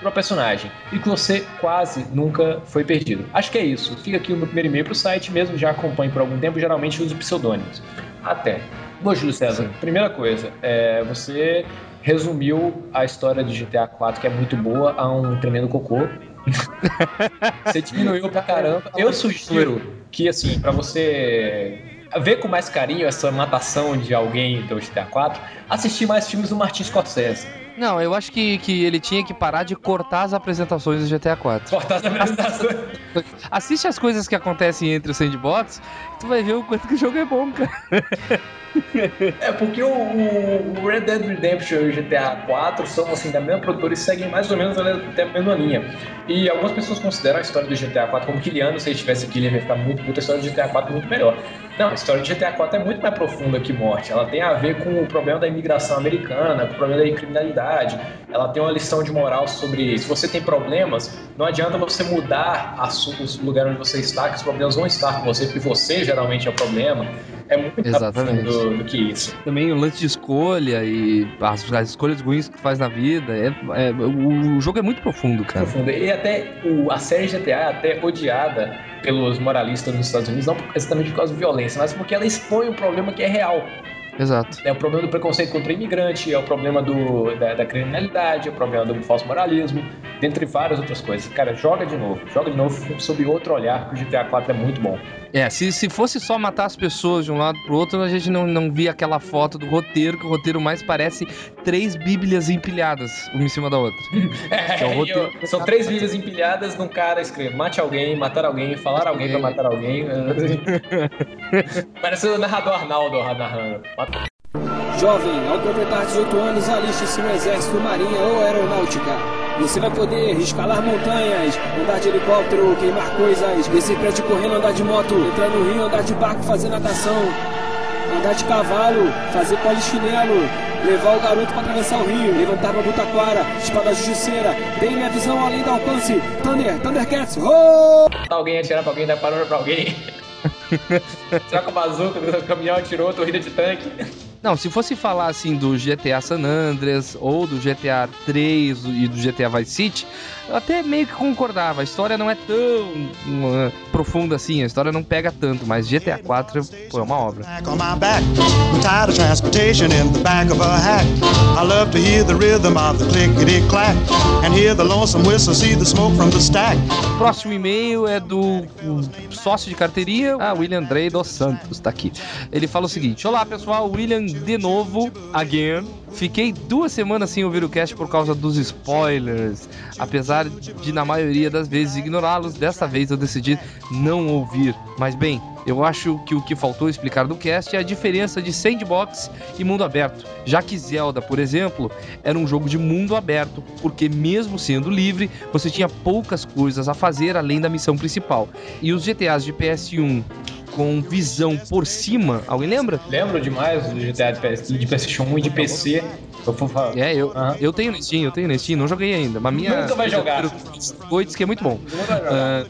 para o personagem e que você quase nunca foi perdido. Acho que é isso. Fica aqui o meu primeiro e-mail pro site, mesmo já acompanho por algum tempo, geralmente uso pseudônimos. Até. Bom, Júlio César, primeira coisa, é, você resumiu a história de GTA 4, que é muito boa, a um tremendo cocô. você diminuiu pra caramba. Eu sugiro que, assim, para você ver com mais carinho essa matação de alguém do GTA 4, assistir mais filmes do Martin Scorsese. Não, eu acho que, que ele tinha que parar de cortar as apresentações do GTA 4. Cortar as apresentações. Assiste as coisas que acontecem entre os sandbox, tu vai ver o quanto que o jogo é bom, cara. É porque o, o, Red Dead Redemption e o GTA 4 são assim da mesma produtora e seguem mais ou menos até a mesma linha. E algumas pessoas consideram a história do GTA 4 como Kiliano, se ele estivesse aqui, ele ia ficar muito puta, a história do GTA 4 muito melhor. Não, a história do GTA 4 é muito mais profunda que morte. Ela tem a ver com o problema da imigração americana, com o problema da criminalidade. Ela tem uma lição de moral sobre se você tem problemas, não adianta você mudar o lugar onde você está, que os problemas vão estar com você, porque você geralmente é o problema. É muito Exatamente. mais profundo do que isso. Também o lance de escolha e as, as escolhas ruins que tu faz na vida. É, é, o, o jogo é muito profundo, cara. Profundo. E até o, a série GTA é até odiada pelos moralistas nos Estados Unidos, não exatamente por causa de violência, mas porque ela expõe um problema que é real. Exato. É o problema do preconceito contra o imigrante, é o problema do, da, da, criminalidade, é o problema do falso moralismo, dentre várias outras coisas. Cara, joga de novo, joga de novo sob outro olhar, que o GTA 4 é muito bom. É, se, se fosse só matar as pessoas de um lado pro outro, a gente não, não via aquela foto do roteiro, que o roteiro mais parece três bíblias empilhadas, uma em cima da outra. é, é roteiro... São três bíblias empilhadas num cara escreve mate alguém, matar alguém, falar alguém pra matar alguém. Parece o narrador Arnaldo narrando. Jovem, ao completar 18 anos, aliste-se no Exército, Marinha ou Aeronáutica. Você vai poder escalar montanhas, andar de helicóptero, queimar coisas, descer prédio correndo, andar de moto, entrar no rio, andar de barco, fazer natação, andar de cavalo, fazer polichinelo, levar o garoto para atravessar o rio, levantar uma butaquara, espada justiceira, tem minha visão além do alcance, Thunder, Thundercats, oh! Alguém atirar pra alguém, dar parada pra alguém. Troca o bazuca, o caminhão atirou, corrida de tanque. Não, se fosse falar assim do GTA San Andreas ou do GTA 3 e do GTA Vice City, eu até meio que concordava. A história não é tão uh, profunda assim, a história não pega tanto, mas GTA 4 pô, é uma obra. Próximo e-mail é do sócio de carteiria, ah, William Drey dos Santos, tá aqui. Ele fala o seguinte: Olá pessoal, William de novo, again. Fiquei duas semanas sem ouvir o cast por causa dos spoilers. Apesar de, na maioria das vezes, ignorá-los, dessa vez eu decidi não ouvir. Mas bem, eu acho que o que faltou explicar do cast é a diferença de sandbox e mundo aberto, já que Zelda, por exemplo, era um jogo de mundo aberto, porque mesmo sendo livre, você tinha poucas coisas a fazer além da missão principal. E os GTAs de PS1 com visão por cima. Alguém lembra? Lembro demais do GTA de, PS, de PlayStation 1 e de PC. Eu É, eu, uhum. eu tenho no Steam, eu tenho no Steam, não joguei ainda. Mas minha. Nunca vai jogar. Oito que é muito bom. Uh,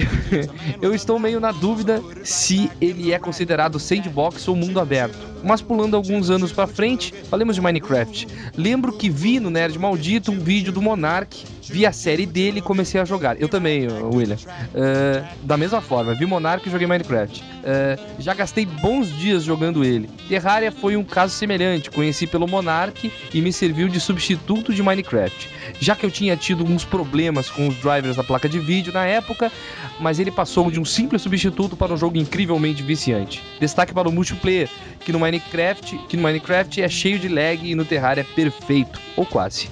eu estou meio na dúvida se ele é considerado sandbox ou mundo aberto. Mas pulando alguns anos para frente, falemos de Minecraft. Lembro que vi no Nerd Maldito um vídeo do Monark vi a série dele e comecei a jogar. Eu também, William. Uh, da mesma forma, vi Monarch e joguei Minecraft. Uh, já gastei bons dias jogando ele. Terraria foi um caso semelhante. Conheci pelo Monarch e me serviu de substituto de Minecraft. Já que eu tinha tido uns problemas com os drivers da placa de vídeo na época, mas ele passou de um simples substituto para um jogo incrivelmente viciante. Destaque para o multiplayer, que no Minecraft, que no Minecraft é cheio de lag e no Terraria é perfeito, ou quase.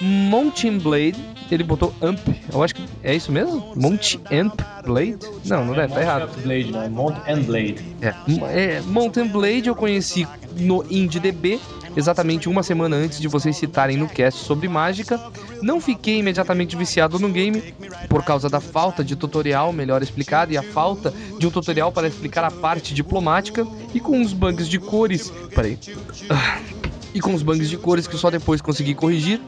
Mountain Blade, ele botou Amp, eu acho que é isso mesmo? Mount Amp Blade? Não, não é, tá errado. Blade, não, é Mount and Blade. É, é, Mountain Blade eu conheci no IndieDB, exatamente uma semana antes de vocês citarem no cast sobre mágica. Não fiquei imediatamente viciado no game por causa da falta de tutorial melhor explicado e a falta de um tutorial para explicar a parte diplomática e com uns bugs de cores. Peraí. E com os bugs de cores que só depois consegui corrigir.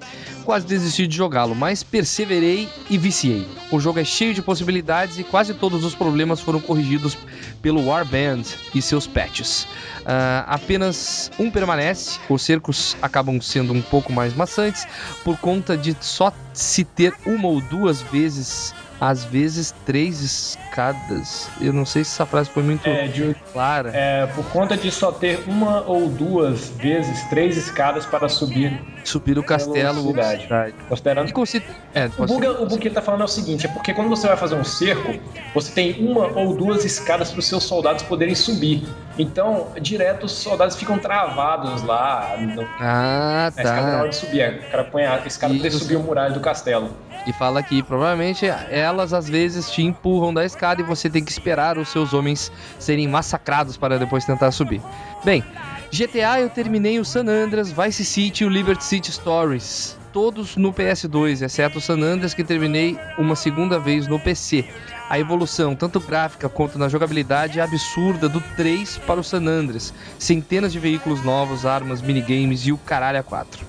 quase desisti de jogá-lo, mas perseverei e viciei. O jogo é cheio de possibilidades e quase todos os problemas foram corrigidos pelo Warband e seus patches. Ah, apenas um permanece, os cercos acabam sendo um pouco mais maçantes por conta de só se ter uma ou duas vezes às vezes três escadas. Eu não sei se essa frase foi muito É, de- clara. É, por conta de só ter uma ou duas vezes três escadas para subir. Subir o castelo ou cidade. Considerando consi- É, O pode bug, ser. o bug que ele tá falando é o seguinte: é porque quando você vai fazer um cerco, você tem uma ou duas escadas para os seus soldados poderem subir. Então, direto os soldados ficam travados lá. No, Ah, na escada na tá. hora de subir. O cara põe a escada para subir o muralha do castelo. E fala que provavelmente elas às vezes te empurram da escada e você tem que esperar os seus homens serem massacrados para depois tentar subir. Bem, GTA eu terminei o San Andreas, Vice City e o Liberty City Stories. Todos no PS2, exceto o San Andreas que terminei uma segunda vez no PC. A evolução, tanto gráfica quanto na jogabilidade, é absurda do 3 para o San Andreas. Centenas de veículos novos, armas, minigames e o caralho a 4.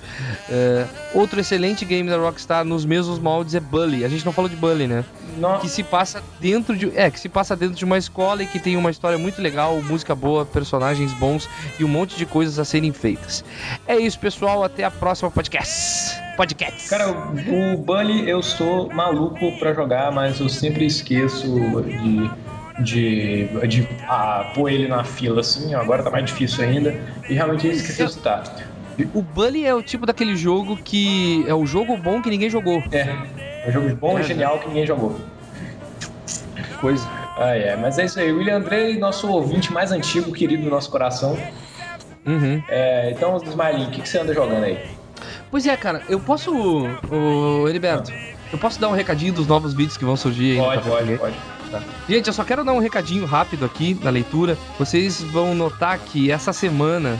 É, outro excelente game da Rockstar nos mesmos moldes é Bully. A gente não falou de Bully, né? Não, Que se passa dentro de. É, que se passa dentro de uma escola e que tem uma história muito legal, música boa, personagens bons e um monte de coisas a serem feitas. É isso, pessoal. Até a próxima podcast. Podcast. Cara, o, o Bully eu sou maluco pra jogar, mas eu sempre esqueço de. De, de ah, pôr ele na fila assim, agora tá mais difícil ainda. E realmente eu esqueci de citar. O Bully é o tipo daquele jogo que. É o jogo bom que ninguém jogou. É, é um jogo bom É, e genial que ninguém jogou. Coisa. Ah, é. Mas é isso aí. William Andrei, nosso ouvinte mais antigo, querido do nosso coração. Uhum. É, então, Smiling, o que, que você anda jogando aí? Pois é, cara, eu posso. Ô, Heriberto, eu posso dar um recadinho dos novos vídeos que vão surgir aí no Pode, Café pode, pode. Tá. Gente, eu só quero dar um recadinho rápido aqui na leitura. Vocês vão notar que essa semana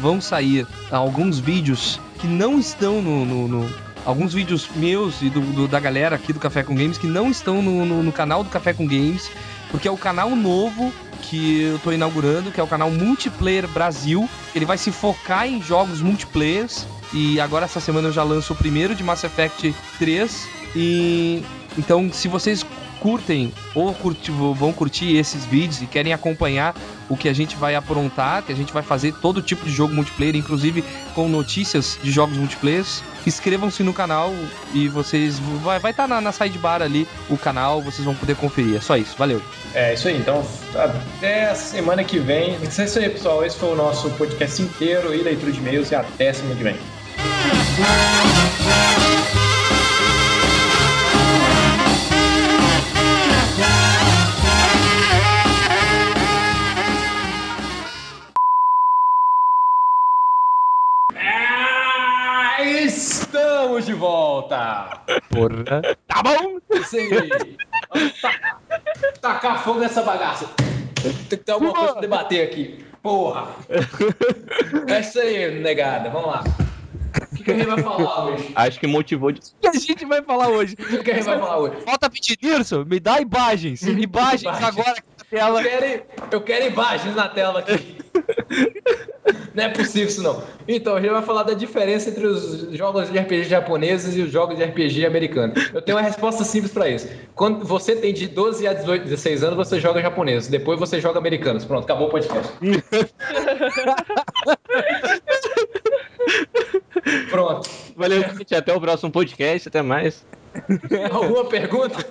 vão sair alguns vídeos que não estão no. no- no- alguns vídeos meus e do, do- da galera aqui do Café com Games que não estão no, no- no canal do Café com Games, porque é o canal novo que eu tô inaugurando, que é o canal Multiplayer Brasil. Ele vai se focar em jogos multiplayers. E agora essa semana eu já lanço o primeiro de Mass Effect 3. E então, se vocês curtem ou curti- vão curtir esses vídeos e querem acompanhar o que a gente vai aprontar, que a gente vai fazer todo tipo de jogo multiplayer, inclusive com notícias de jogos multiplayer, inscrevam-se no canal e vocês vai estar na, na sidebar ali o canal, vocês vão poder conferir. É só isso. Valeu. É isso aí. Então, até a semana que vem. É isso aí, pessoal. Esse foi o nosso podcast inteiro e leitura de e-mails. E até semana que vem. Ah, Estamos de volta! Porra. Tá bom? Aí. Vamos tacar, tacar fogo nessa bagaça. Tem que ter alguma coisa pra debater aqui. Porra. É isso aí, negada. Vamos lá. O que, a gente vai falar hoje? Acho que motivou de. O que a gente vai falar hoje? O que a gente vai falar hoje? Falta pedir Nilson, me dá imagens. Imagens Imagens. agora aqui na Eu tela. quero, eu quero imagens na tela aqui. Não é possível isso não. Então, a gente vai falar da diferença entre os jogos de RPG japoneses e os jogos de RPG americanos. Eu tenho uma resposta simples pra isso. Quando você tem de 12 a 18, 16 anos, você joga japoneses. Depois você joga americanos. Pronto, acabou o podcast. Pronto. Valeu, gente. Até o próximo podcast. Até mais. Alguma pergunta?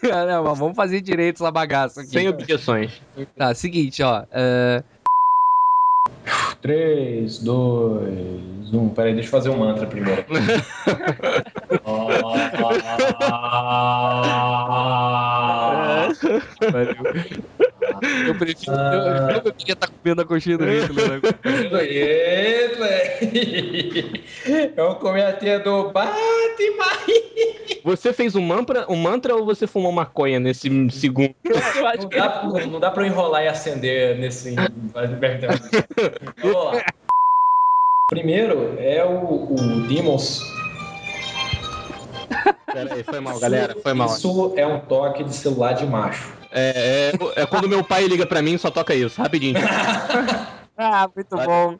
Caramba, vamos fazer direito essa bagaça aqui. Sem objeções. Tá, seguinte, ó. é, 3, 2, 1. Peraí, deixa eu fazer um mantra primeiro. Eu prefiro. Eu, eu queria estar comendo a coxinha do Hitler. né? Eu comi a tia do Batman. Você fez um mantra, um mantra ou você fumou maconha nesse segundo? Não dá, não, não dá pra eu enrolar e acender nesse. Vamos lá. Primeiro é o, o Demons. Pera aí, foi mal, galera. Foi mal. Isso é um toque de celular de macho. É, é, é quando meu pai liga pra mim só toca isso, rapidinho. Ah, muito bom.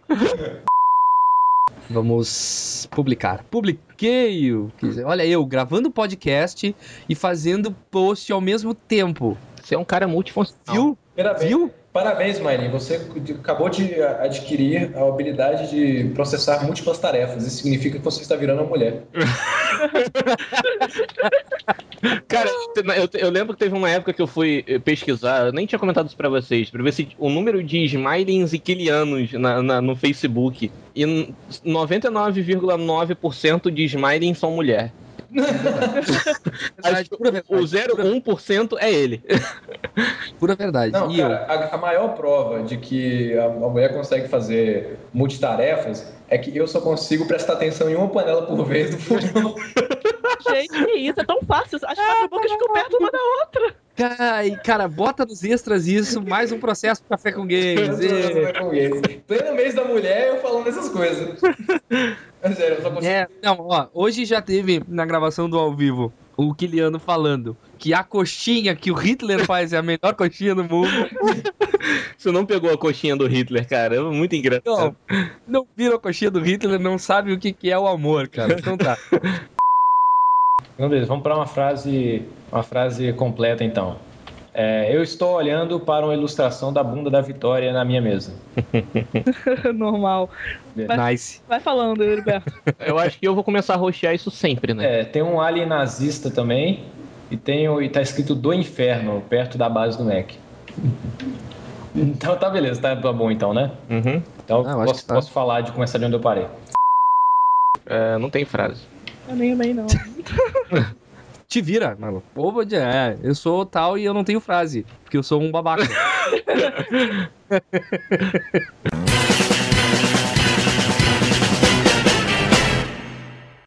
Vamos publicar. Publiquei. Olha eu gravando podcast e fazendo post ao mesmo tempo. Você é um cara multifuncional. Viu? Viu? Parabéns Maylin. Você acabou de adquirir a habilidade de processar múltiplas tarefas. Isso significa que você está virando uma mulher. Cara, eu, eu lembro que teve uma época que eu fui pesquisar, eu nem tinha comentado isso pra vocês, pra ver se o número de smilings e kilianos na, na- no Facebook. E n- 99,9% de smilings são mulher. Verdade, pura verdade, O 0,1% é ele. Pura verdade. Não, e cara, a, a maior prova de que a, a mulher consegue fazer multitarefas é que eu só consigo prestar atenção em uma panela por vez do fogão. Gente, que isso? É tão fácil. As quatro bocas ficam perto uma da outra. eu. Cara, cara, bota nos extras isso, mais um processo pro Café com Games. e- Pleno mês da mulher eu falando essas coisas. É sério, eu só consigo. É, não, ó, hoje já teve na gravação do ao vivo o Kiliano falando que a coxinha que o Hitler faz é a melhor coxinha do mundo. Você não pegou a coxinha do Hitler, cara. É muito engraçado. Não, não viram a coxinha do Hitler, não sabe o que, que é o amor, cara. Então tá. Então, beleza, vamos para uma frase, uma frase completa então. É, eu estou olhando para uma ilustração da bunda da Vitória na minha mesa. Normal. Vai, Nice. vai falando, Heriberto. Eu acho que eu vou começar a roxear isso sempre, né? É, tem um alien nazista também e tem o- e tá escrito do inferno perto da base do Mac. Então tá beleza, tá bom então, né? Uhum. Então Ah, posso, tá. posso falar de começar de onde eu parei. É, não tem frase. Eu nem amei, não. Te vira, mano. Dizer, é, eu sou tal e eu não tenho frase, porque eu sou um babaca.